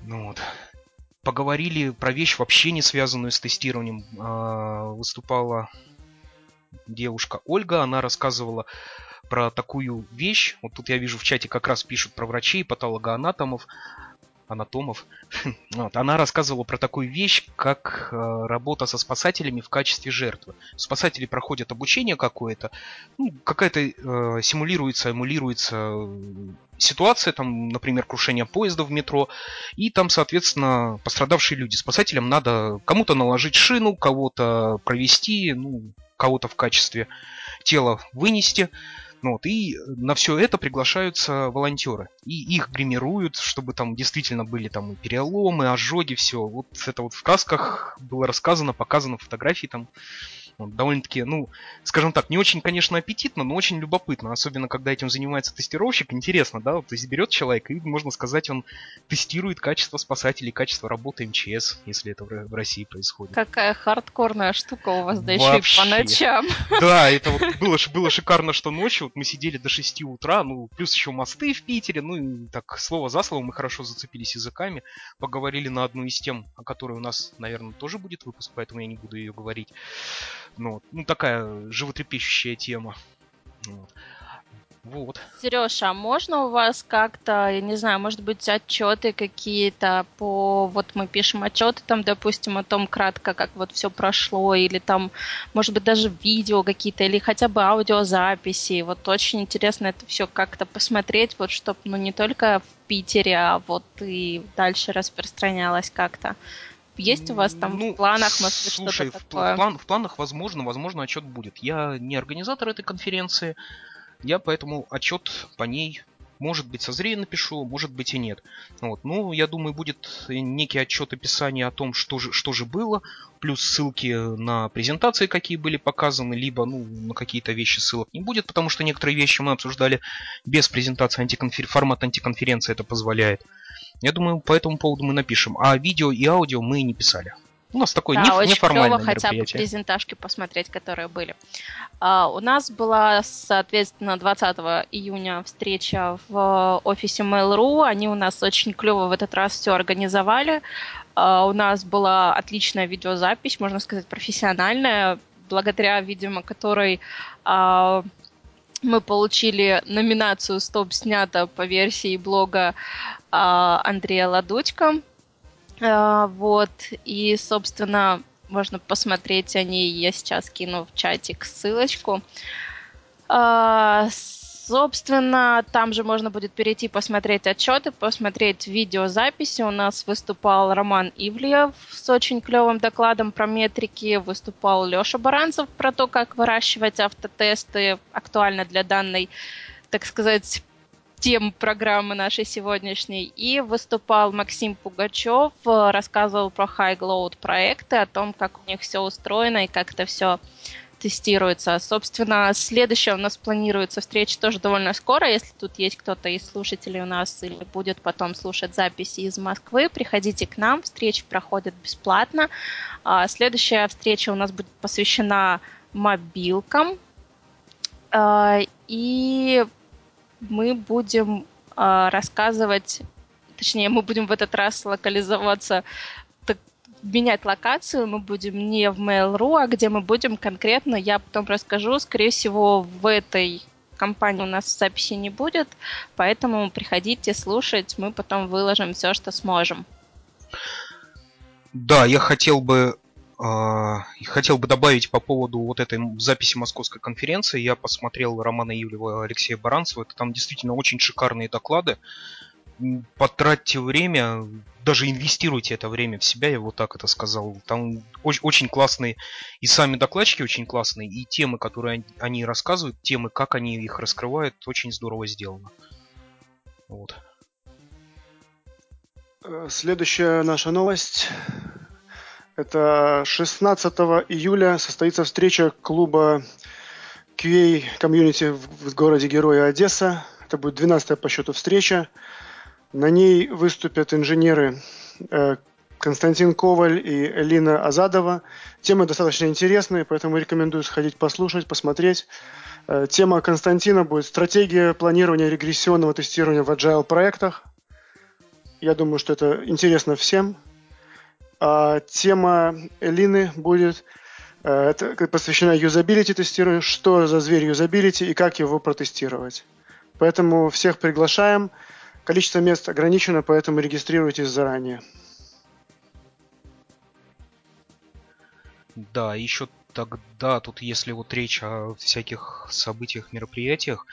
B: Ну вот. Поговорили про вещь, вообще не связанную с тестированием. Э, выступала девушка Ольга, она рассказывала про такую вещь. Вот тут я вижу в чате как раз пишут про врачей, патологоанатомов, анатомов. вот, она рассказывала про такую вещь, как э, работа со спасателями в качестве жертвы. Спасатели проходят обучение какое-то, ну, какая-то э, симулируется, эмулируется э, ситуация, там, например, крушение поезда в метро, и там, соответственно, пострадавшие люди. Спасателям надо кому-то наложить шину, кого-то провести, ну, кого-то в качестве тела вынести. Ну, вот, и на все это приглашаются волонтеры. И их гримируют, чтобы там действительно были там и переломы, ожоги, все. Вот это вот в красках было рассказано, показано фотографии там довольно-таки, ну, скажем так, не очень, конечно, аппетитно, но очень любопытно, особенно когда этим занимается тестировщик, интересно, да, вот, то есть берет человек и, можно сказать, он тестирует качество спасателей, качество работы МЧС, если это в России происходит.
A: Какая хардкорная штука у вас, да еще и по ночам.
B: Да, это вот было, было шикарно, что ночью вот мы сидели до 6 утра, ну, плюс еще мосты в Питере, ну, и так, слово за слово, мы хорошо зацепились языками, поговорили на одну из тем, о которой у нас, наверное, тоже будет выпуск, поэтому я не буду ее говорить. Ну, ну такая животрепещущая тема. Вот.
A: Вот. Сережа, а можно у вас как-то, я не знаю, может быть, отчеты какие-то по... Вот мы пишем отчеты там, допустим, о том кратко, как вот все прошло, или там, может быть, даже видео какие-то, или хотя бы аудиозаписи. Вот очень интересно это все как-то посмотреть, вот чтобы, ну, не только в Питере, а вот и дальше распространялось как-то. Есть у вас там ну, в планах, может быть, слушай, что-то такое?
B: В, план, в планах, возможно, возможно, отчет будет. Я не организатор этой конференции, я поэтому отчет по ней может быть, созрею напишу, может быть и нет. Вот. Ну, я думаю, будет некий отчет описания о том, что же, что же было, плюс ссылки на презентации, какие были показаны, либо ну, на какие-то вещи ссылок не будет, потому что некоторые вещи мы обсуждали без презентации, антиконфер... формат антиконференции это позволяет. Я думаю, по этому поводу мы напишем. А видео и аудио мы не писали. У нас такое
A: да,
B: не,
A: очень
B: неформальное
A: клево хотя бы презентажки посмотреть, которые были. А, у нас была, соответственно, 20 июня встреча в офисе Mail.ru. Они у нас очень клево в этот раз все организовали. А, у нас была отличная видеозапись, можно сказать, профессиональная, благодаря, видимо, которой а, мы получили номинацию «Стоп снято» по версии блога а, Андрея Ладучка. А, вот, и, собственно, можно посмотреть о ней. Я сейчас кину в чатик ссылочку. А, Собственно, там же можно будет перейти посмотреть отчеты, посмотреть видеозаписи. У нас выступал Роман Ивлиев с очень клевым докладом про метрики, выступал Леша Баранцев про то, как выращивать автотесты, актуально для данной, так сказать, тем программы нашей сегодняшней. И выступал Максим Пугачев, рассказывал про High Cloud проекты, о том, как у них все устроено и как это все тестируется. Собственно, следующая у нас планируется встреча тоже довольно скоро. Если тут есть кто-то из слушателей у нас или будет потом слушать записи из Москвы, приходите к нам. Встреча проходит бесплатно. А следующая встреча у нас будет посвящена мобилкам. А, и мы будем а, рассказывать точнее, мы будем в этот раз локализоваться менять локацию мы будем не в Mail.ru, а где мы будем конкретно, я потом расскажу, скорее всего, в этой компании у нас записи не будет, поэтому приходите слушать, мы потом выложим все, что сможем.
B: Да, я хотел бы э, хотел бы добавить по поводу вот этой записи московской конференции. Я посмотрел Романа Ивлева и Алексея Баранцева. Это там действительно очень шикарные доклады потратьте время, даже инвестируйте это время в себя, я вот так это сказал. Там очень, очень классные, и сами докладчики очень классные, и темы, которые они рассказывают, темы, как они их раскрывают, очень здорово сделано. Вот.
C: Э, следующая наша новость. Это 16 июля состоится встреча клуба QA комьюнити в городе Героя Одесса. Это будет 12 по счету встреча. На ней выступят инженеры э, Константин Коваль и Элина Азадова. Темы достаточно интересные, поэтому рекомендую сходить послушать, посмотреть. Э, тема Константина будет «Стратегия планирования регрессионного тестирования в agile проектах». Я думаю, что это интересно всем. А тема Элины будет э, это посвящена юзабилити тестированию, что за зверь юзабилити и как его протестировать. Поэтому всех приглашаем. Количество мест ограничено, поэтому регистрируйтесь заранее.
B: Да, еще тогда, тут если вот речь о всяких событиях, мероприятиях,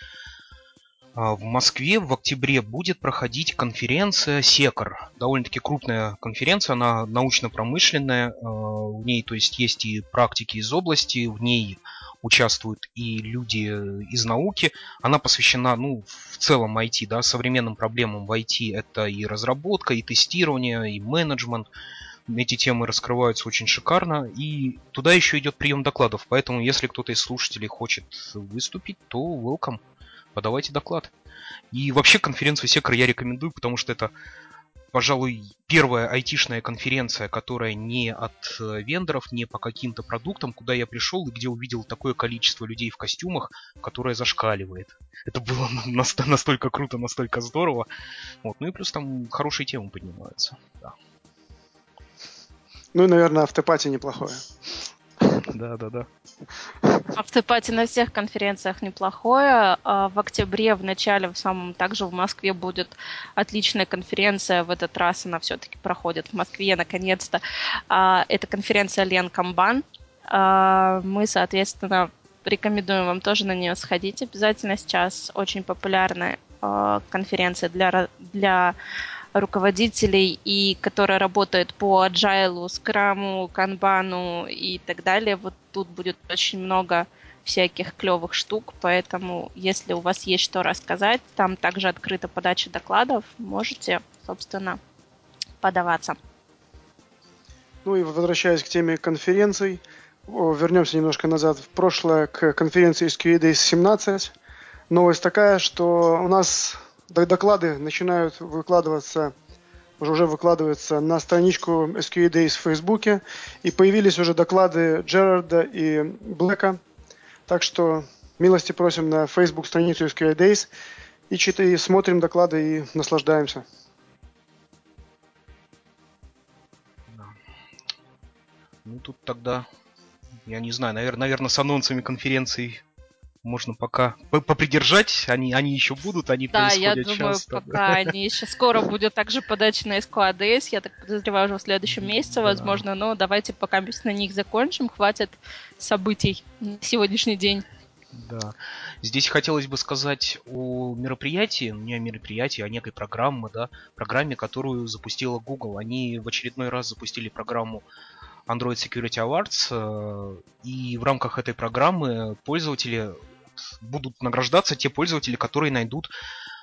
B: а, в Москве в октябре будет проходить конференция СЕКР. Довольно-таки крупная конференция, она научно-промышленная. А, в ней, то есть, есть и практики из области, в ней участвуют и люди из науки. Она посвящена, ну, в целом IT, да, современным проблемам в IT. Это и разработка, и тестирование, и менеджмент. Эти темы раскрываются очень шикарно, и туда еще идет прием докладов. Поэтому, если кто-то из слушателей хочет выступить, то welcome, подавайте доклад. И вообще конференцию Секр я рекомендую, потому что это пожалуй, первая айтишная конференция, которая не от э, вендоров, не по каким-то продуктам, куда я пришел и где увидел такое количество людей в костюмах, которое зашкаливает. Это было настолько круто, настолько здорово. Вот. Ну и плюс там хорошие темы поднимаются. Да.
C: Ну и, наверное, автопати неплохое.
B: Да, да, да.
A: Автопати на всех конференциях неплохое. А в октябре, в начале, в самом также в Москве будет отличная конференция. В этот раз она все-таки проходит в Москве, наконец-то. А, это конференция Лен Камбан. А, мы, соответственно, рекомендуем вам тоже на нее сходить обязательно. Сейчас очень популярная конференция для, для руководителей, и которые работают по agile, скраму, канбану и так далее. Вот тут будет очень много всяких клевых штук, поэтому если у вас есть что рассказать, там также открыта подача докладов, можете, собственно, подаваться.
C: Ну и возвращаясь к теме конференций, вернемся немножко назад в прошлое, к конференции SQA Days 17. Новость такая, что у нас доклады начинают выкладываться уже, уже выкладываются на страничку SQA Days в Фейсбуке. И появились уже доклады Джерарда и Блэка. Так что милости просим на Facebook страницу SQA Days. И, читаем, смотрим доклады и наслаждаемся.
B: Ну, тут тогда, я не знаю, наверное, наверное с анонсами конференций можно пока попридержать, они, они еще будут, они
A: да,
B: происходят
A: я думаю,
B: часто.
A: пока они еще скоро будет также подача на SQADS, я так подозреваю, уже в следующем месяце, да. возможно, но давайте пока на них закончим, хватит событий на сегодняшний день.
B: Да. Здесь хотелось бы сказать о мероприятии, не о мероприятии, а некой программе, да, программе, которую запустила Google. Они в очередной раз запустили программу Android Security Awards, э, и в рамках этой программы пользователи будут награждаться те пользователи, которые найдут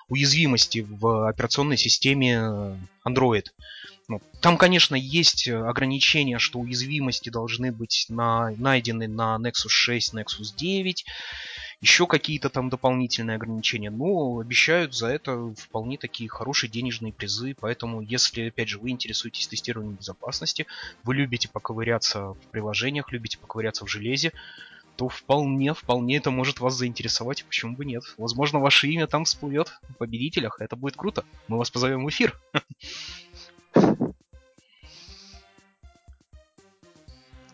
B: уязвимости в операционной системе Android. Ну, там, конечно, есть ограничения, что уязвимости должны быть на, найдены на Nexus 6, Nexus 9, еще какие-то там дополнительные ограничения, но обещают за это вполне такие хорошие денежные призы, поэтому если, опять же, вы интересуетесь тестированием безопасности, вы любите поковыряться в приложениях, любите поковыряться в железе, то вполне, вполне это может вас заинтересовать, почему бы нет. Возможно, ваше имя там всплывет в победителях, это будет круто. Мы вас позовем в эфир.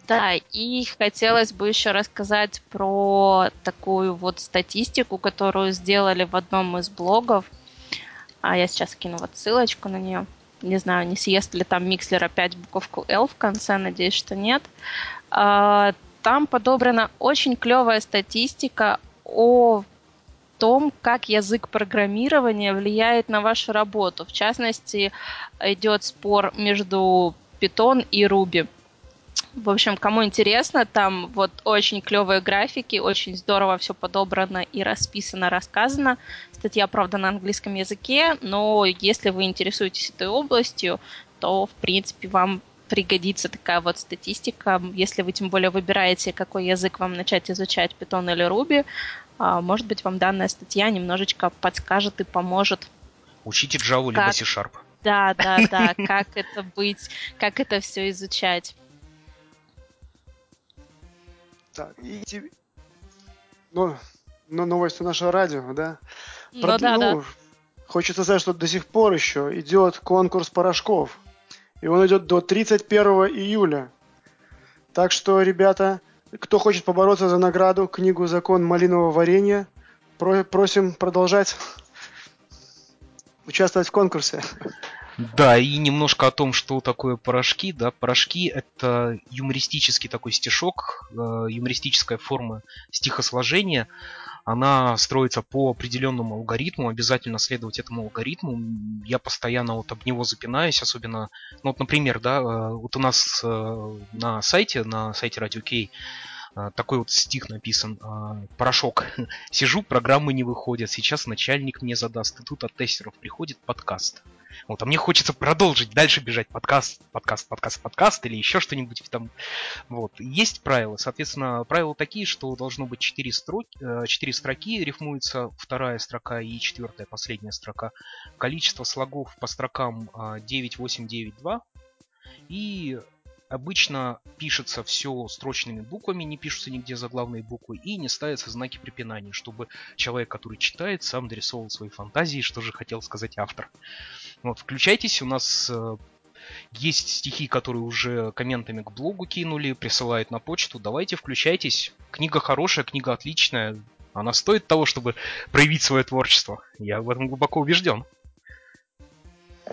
A: Да, и хотелось бы еще рассказать про такую вот статистику, которую сделали в одном из блогов. А я сейчас кину вот ссылочку на нее. Не знаю, не съест ли там Микслер опять буковку L в конце, надеюсь, что нет. Там подобрана очень клевая статистика о том, как язык программирования влияет на вашу работу. В частности, идет спор между Python и Ruby. В общем, кому интересно, там вот очень клевые графики, очень здорово все подобрано и расписано, рассказано. Статья, правда, на английском языке, но если вы интересуетесь этой областью, то, в принципе, вам пригодится такая вот статистика. Если вы тем более выбираете, какой язык вам начать изучать, Python или Ruby, а, может быть, вам данная статья немножечко подскажет и поможет.
B: Учите Java как... либо C-Sharp.
A: Да, да, да, как это быть, как это все изучать.
C: Так, и тебе... Ну, ну, новости нашего радио, да?
A: Ну, Прод... да, ну, да.
C: Хочется сказать, что до сих пор еще идет конкурс порошков. И он идет до 31 июля. Так что, ребята, кто хочет побороться за награду, книгу «Закон малинового варенья», просим продолжать участвовать в конкурсе.
B: Да, и немножко о том, что такое порошки. Да, порошки это юмористический такой стишок, э, юмористическая форма стихосложения. Она строится по определенному алгоритму, обязательно следовать этому алгоритму. Я постоянно вот об него запинаюсь, особенно, ну вот, например, да, э, вот у нас э, на сайте, на сайте K а, такой вот стих написан. А, Порошок. Сижу, программы не выходят. Сейчас начальник мне задаст. И тут от тестеров приходит подкаст. Вот, а мне хочется продолжить, дальше бежать. Подкаст, подкаст, подкаст, подкаст или еще что-нибудь там. Вот. Есть правила. Соответственно, правила такие, что должно быть 4 строки, 4 строки, рифмуется вторая строка и четвертая, последняя строка. Количество слогов по строкам 9, 8, 9, 2. И Обычно пишется все строчными буквами, не пишутся нигде заглавные буквы и не ставятся знаки препинания, чтобы человек, который читает, сам дорисовывал свои фантазии, что же хотел сказать автор. Вот, включайтесь, у нас э, есть стихи, которые уже комментами к блогу кинули, присылают на почту. Давайте включайтесь. Книга хорошая, книга отличная. Она стоит того, чтобы проявить свое творчество. Я в этом глубоко убежден.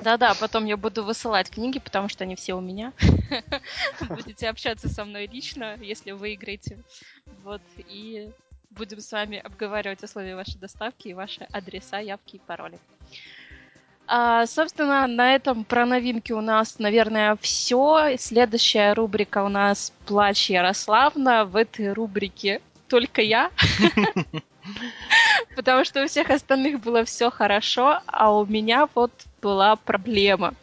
A: Да-да, потом я буду высылать книги, потому что они все у меня. Будете общаться со мной лично, если выиграете. Вот, и будем с вами обговаривать условия вашей доставки и ваши адреса, явки и пароли. А, собственно, на этом про новинки у нас, наверное, все. Следующая рубрика у нас «Плач Ярославна». В этой рубрике только я. Потому что у всех остальных было все хорошо, а у меня вот была проблема.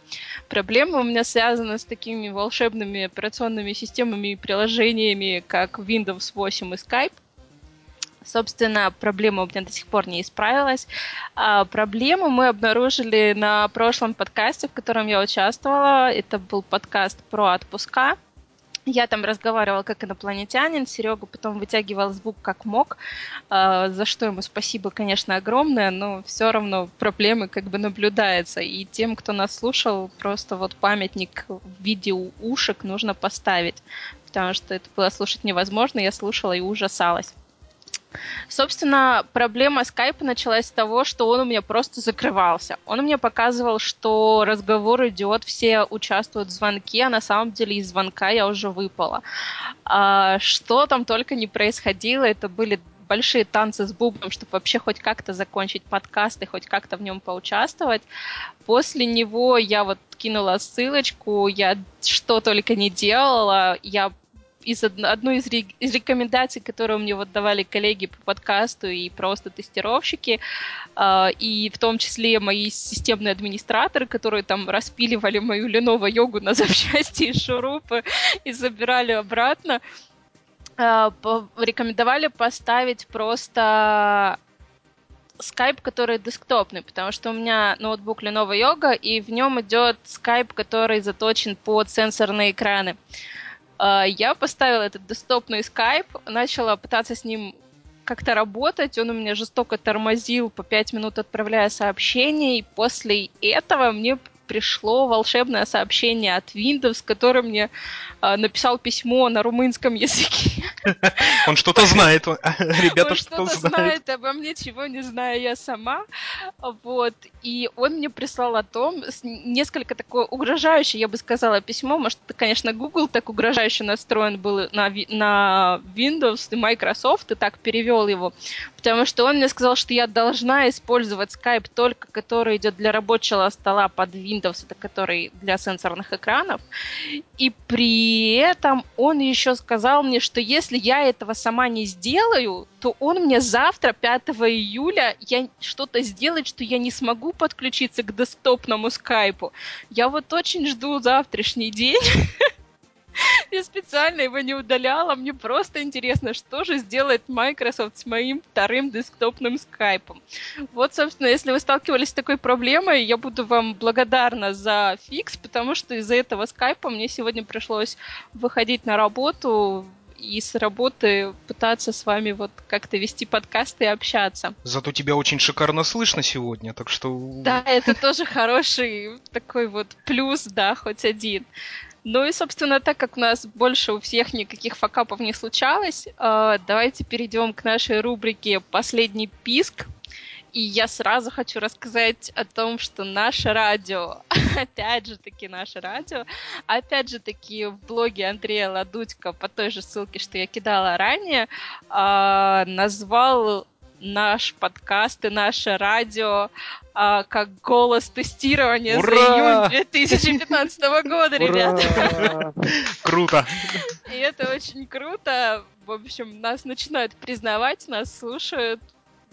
A: Проблема у меня связана с такими волшебными операционными системами и приложениями, как Windows 8 и Skype. Собственно, проблема у меня до сих пор не исправилась. А проблему мы обнаружили на прошлом подкасте, в котором я участвовала. Это был подкаст про отпуска. Я там разговаривала как инопланетянин, Серега потом вытягивал звук как мог, а, за что ему спасибо, конечно, огромное, но все равно проблемы как бы наблюдаются. И тем, кто нас слушал, просто вот памятник в виде ушек нужно поставить, потому что это было слушать невозможно, я слушала и ужасалась. Собственно, проблема скайпа началась с того, что он у меня просто закрывался. Он мне показывал, что разговор идет, все участвуют в звонке, а на самом деле из звонка я уже выпала. А, что там только не происходило, это были большие танцы с бубном, чтобы вообще хоть как-то закончить подкаст и хоть как-то в нем поучаствовать. После него я вот кинула ссылочку, я что только не делала, я из одной из, из рекомендаций, которые мне вот давали коллеги по подкасту и просто тестировщики, э, и в том числе мои системные администраторы, которые там распиливали мою Lenovo йогу на запчасти и шурупы и забирали обратно, э, рекомендовали поставить просто скайп, который десктопный, потому что у меня ноутбук Lenovo Yoga, и в нем идет скайп, который заточен под сенсорные экраны. А, я поставила этот десктопный скайп, начала пытаться с ним как-то работать. Он у меня жестоко тормозил по 5 минут, отправляя сообщения. И после этого мне пришло волшебное сообщение от Windows, который мне э, написал письмо на румынском языке.
B: Он что-то знает, ребята
A: что-то знает обо мне, чего не знаю я сама. Вот. И он мне прислал о том, несколько такое угрожающее, я бы сказала, письмо. Может, это, конечно, Google так угрожающе настроен был на, на Windows и Microsoft, и так перевел его. Потому что он мне сказал, что я должна использовать Skype только, который идет для рабочего стола под Windows, это который для сенсорных экранов. И при этом он еще сказал мне, что если я этого сама не сделаю, то он мне завтра, 5 июля, я что-то сделает, что я не смогу подключиться к десктопному скайпу. Я вот очень жду завтрашний день. Я специально его не удаляла. Мне просто интересно, что же сделает Microsoft с моим вторым десктопным скайпом. Вот, собственно, если вы сталкивались с такой проблемой, я буду вам благодарна за фикс, потому что из-за этого скайпа мне сегодня пришлось выходить на работу и с работы пытаться с вами вот как-то вести подкасты и общаться.
B: Зато тебя очень шикарно слышно сегодня, так что...
A: Да, это тоже хороший такой вот плюс, да, хоть один. Ну и, собственно, так как у нас больше у всех никаких факапов не случалось, э, давайте перейдем к нашей рубрике «Последний писк». И я сразу хочу рассказать о том, что наше радио, опять же таки наше радио, опять же таки в блоге Андрея Ладудько по той же ссылке, что я кидала ранее, э, назвал наш подкаст и наше радио а, как голос тестирования Ура! за июнь 2015 года, ребята.
B: Круто.
A: И это очень круто. В общем, нас начинают признавать, нас слушают.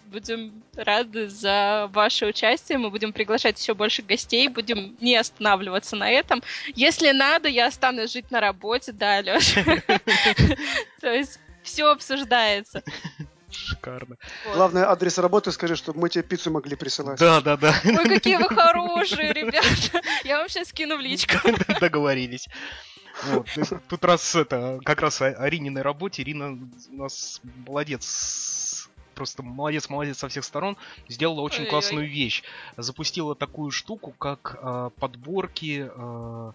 A: Будем рады за ваше участие. Мы будем приглашать еще больше гостей. Будем не останавливаться на этом. Если надо, я останусь жить на работе, да, Леша. То есть все обсуждается.
B: Шикарно.
C: Вот. Главное, адрес работы скажи, чтобы мы тебе пиццу могли присылать.
B: Да, да, да.
A: Ой, какие вы хорошие, ребята. Я вам сейчас скину в личку.
B: Договорились. Вот. Тут раз это, как раз о Арининой работе. Ирина у нас молодец просто молодец, молодец со всех сторон, сделала очень Ой-ой-ой. классную вещь. Запустила такую штуку, как э, подборки э,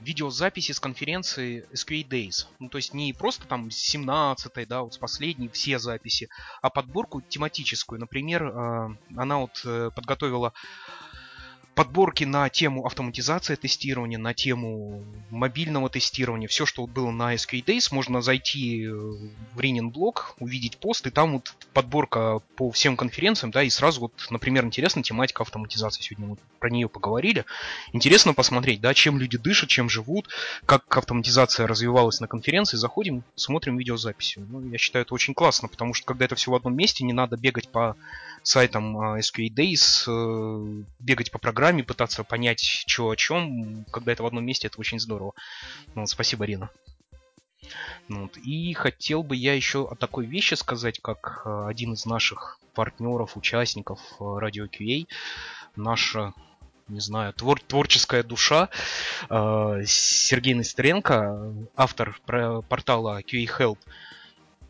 B: видеозаписи с конференции SQA Days. Ну, то есть не просто там с 17 да, вот с последней все записи, а подборку тематическую. Например, э, она вот э, подготовила подборки на тему автоматизации тестирования, на тему мобильного тестирования, все, что было на SQA Days, можно зайти э, в Ринин блог, увидеть пост, и там вот подборка по всем конференциям, да, и сразу вот, например, интересна тематика автоматизации. Сегодня мы про нее поговорили. Интересно посмотреть, да, чем люди дышат, чем живут, как автоматизация развивалась на конференции. Заходим, смотрим видеозаписи. Ну, я считаю, это очень классно, потому что когда это все в одном месте, не надо бегать по сайтам а, SQA Days, э, бегать по программе, пытаться понять, что о чем. Когда это в одном месте, это очень здорово. Ну, спасибо, Рина. Ну вот. И хотел бы я еще о такой вещи сказать, как э, один из наших партнеров, участников э, радио QA, наша не знаю, твор творческая душа. Сергей Нестеренко, автор портала QA Help,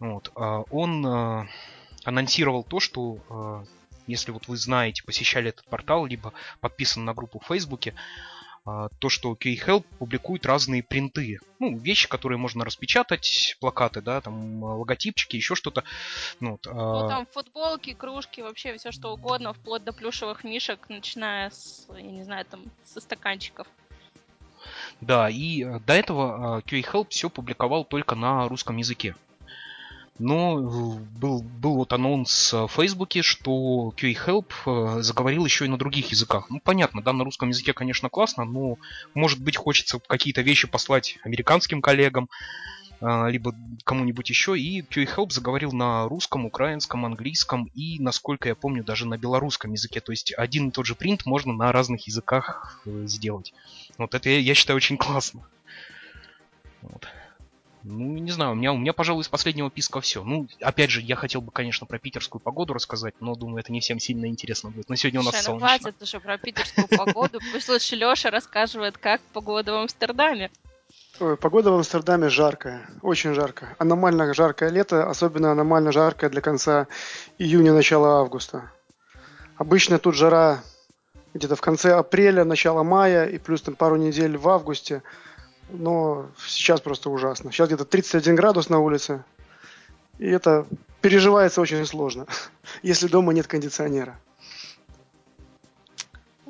B: вот, он анонсировал то, что э, если вот вы знаете, посещали этот портал, либо подписаны на группу в Фейсбуке, а, то, что K-Help публикует разные принты. Ну, вещи, которые можно распечатать, плакаты, да, там логотипчики, еще что-то.
A: Ну, вот, ну там футболки, кружки, вообще все что угодно, вплоть до плюшевых мишек, начиная с, я не знаю, там, со стаканчиков.
B: Да, и э, до этого QA-Help все публиковал только на русском языке. Но э, был, был вот анонс в Фейсбуке, что QA Help э, заговорил еще и на других языках. Ну, понятно, да, на русском языке, конечно, классно, но, может быть, хочется какие-то вещи послать американским коллегам, э, либо кому-нибудь еще. И QA Help заговорил на русском, украинском, английском и, насколько я помню, даже на белорусском языке. То есть один и тот же принт можно на разных языках сделать. Вот это я считаю очень классно. Вот. Ну, не знаю, у меня, у меня, пожалуй, из последнего писка все. Ну, опять же, я хотел бы, конечно, про питерскую погоду рассказать, но думаю, это не всем сильно интересно будет. Но сегодня у нас ну солнечно.
A: хватит уже про питерскую погоду. Пусть лучше Леша рассказывает, как погода в Амстердаме.
C: Ой, погода в Амстердаме жаркая, очень жарко. Аномально жаркое лето, особенно аномально жаркое для конца июня, начала августа. Обычно тут жара где-то в конце апреля, начало мая и плюс там пару недель в августе – но сейчас просто ужасно. Сейчас где-то 31 градус на улице, и это переживается очень сложно, если дома нет кондиционера.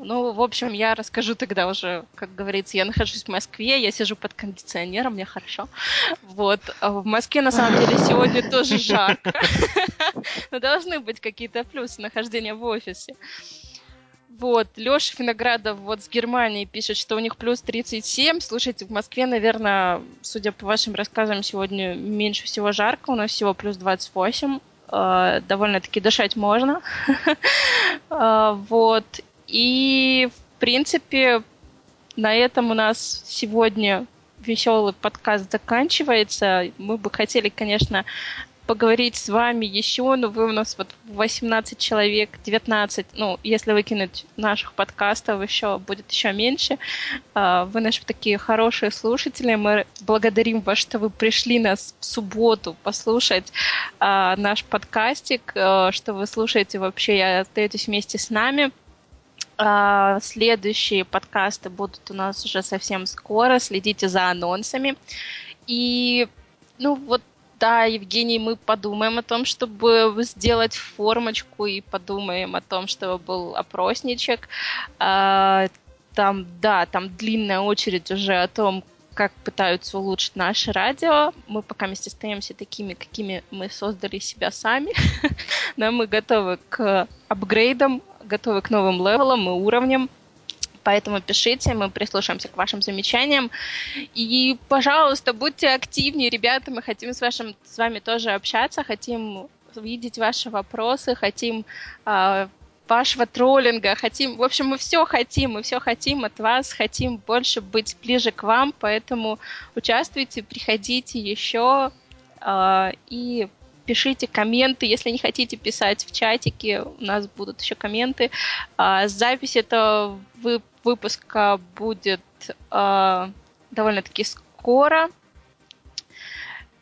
A: Ну, в общем, я расскажу тогда уже, как говорится, я нахожусь в Москве, я сижу под кондиционером, мне хорошо. Вот. А в Москве, на самом деле, сегодня тоже жарко. Но должны быть какие-то плюсы нахождения в офисе. Вот, Леша Виноградов вот с Германии пишет, что у них плюс 37. Слушайте, в Москве, наверное, судя по вашим рассказам, сегодня меньше всего жарко, у нас всего плюс 28. Э, довольно-таки дышать можно. э, вот. И, в принципе, на этом у нас сегодня веселый подкаст заканчивается. Мы бы хотели, конечно, поговорить с вами еще, но вы у нас вот 18 человек, 19, ну, если выкинуть наших подкастов, еще будет еще меньше. А, вы наши такие хорошие слушатели, мы благодарим вас, что вы пришли нас в субботу послушать а, наш подкастик, а, что вы слушаете вообще и остаетесь вместе с нами. Следующие подкасты будут у нас уже совсем скоро. Следите за анонсами. И ну вот да, Евгений, мы подумаем о том, чтобы сделать формочку и подумаем о том, чтобы был опросничек. А, там, да, там длинная очередь уже о том, как пытаются улучшить наше радио. Мы пока вместе остаемся такими, какими мы создали себя сами. Но мы готовы к апгрейдам, готовы к новым левелам и уровням. Поэтому пишите, мы прислушаемся к вашим замечаниям. И, пожалуйста, будьте активнее, ребята, мы хотим с, вашим, с вами тоже общаться, хотим видеть ваши вопросы, хотим э, вашего троллинга, хотим, в общем, мы все хотим, мы все хотим от вас, хотим больше быть ближе к вам, поэтому участвуйте, приходите еще э, и пишите комменты, если не хотите писать в чатике, у нас будут еще комменты. А, запись этого выпуска будет а, довольно-таки скоро.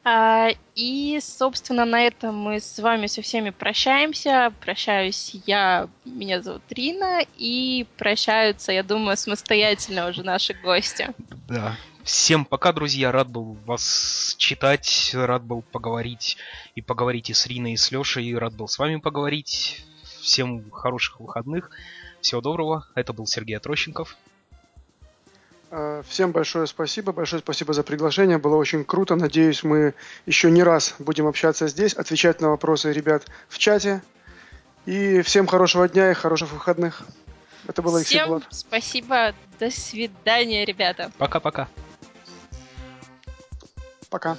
A: А, и, собственно, на этом мы с вами со всеми прощаемся. Прощаюсь я, меня зовут Рина, и прощаются, я думаю, самостоятельно уже наши гости.
B: Да, Всем пока, друзья. Рад был вас читать, рад был поговорить и поговорить и с Риной, и с Лешей, и рад был с вами поговорить. Всем хороших выходных. Всего доброго. Это был Сергей Отрощенков.
C: А, всем большое спасибо, большое спасибо за приглашение, было очень круто. Надеюсь, мы еще не раз будем общаться здесь, отвечать на вопросы ребят в чате. И всем хорошего дня и хороших выходных.
A: Это было Алексей Всем Влад. спасибо, до свидания, ребята.
B: Пока-пока.
C: Пока.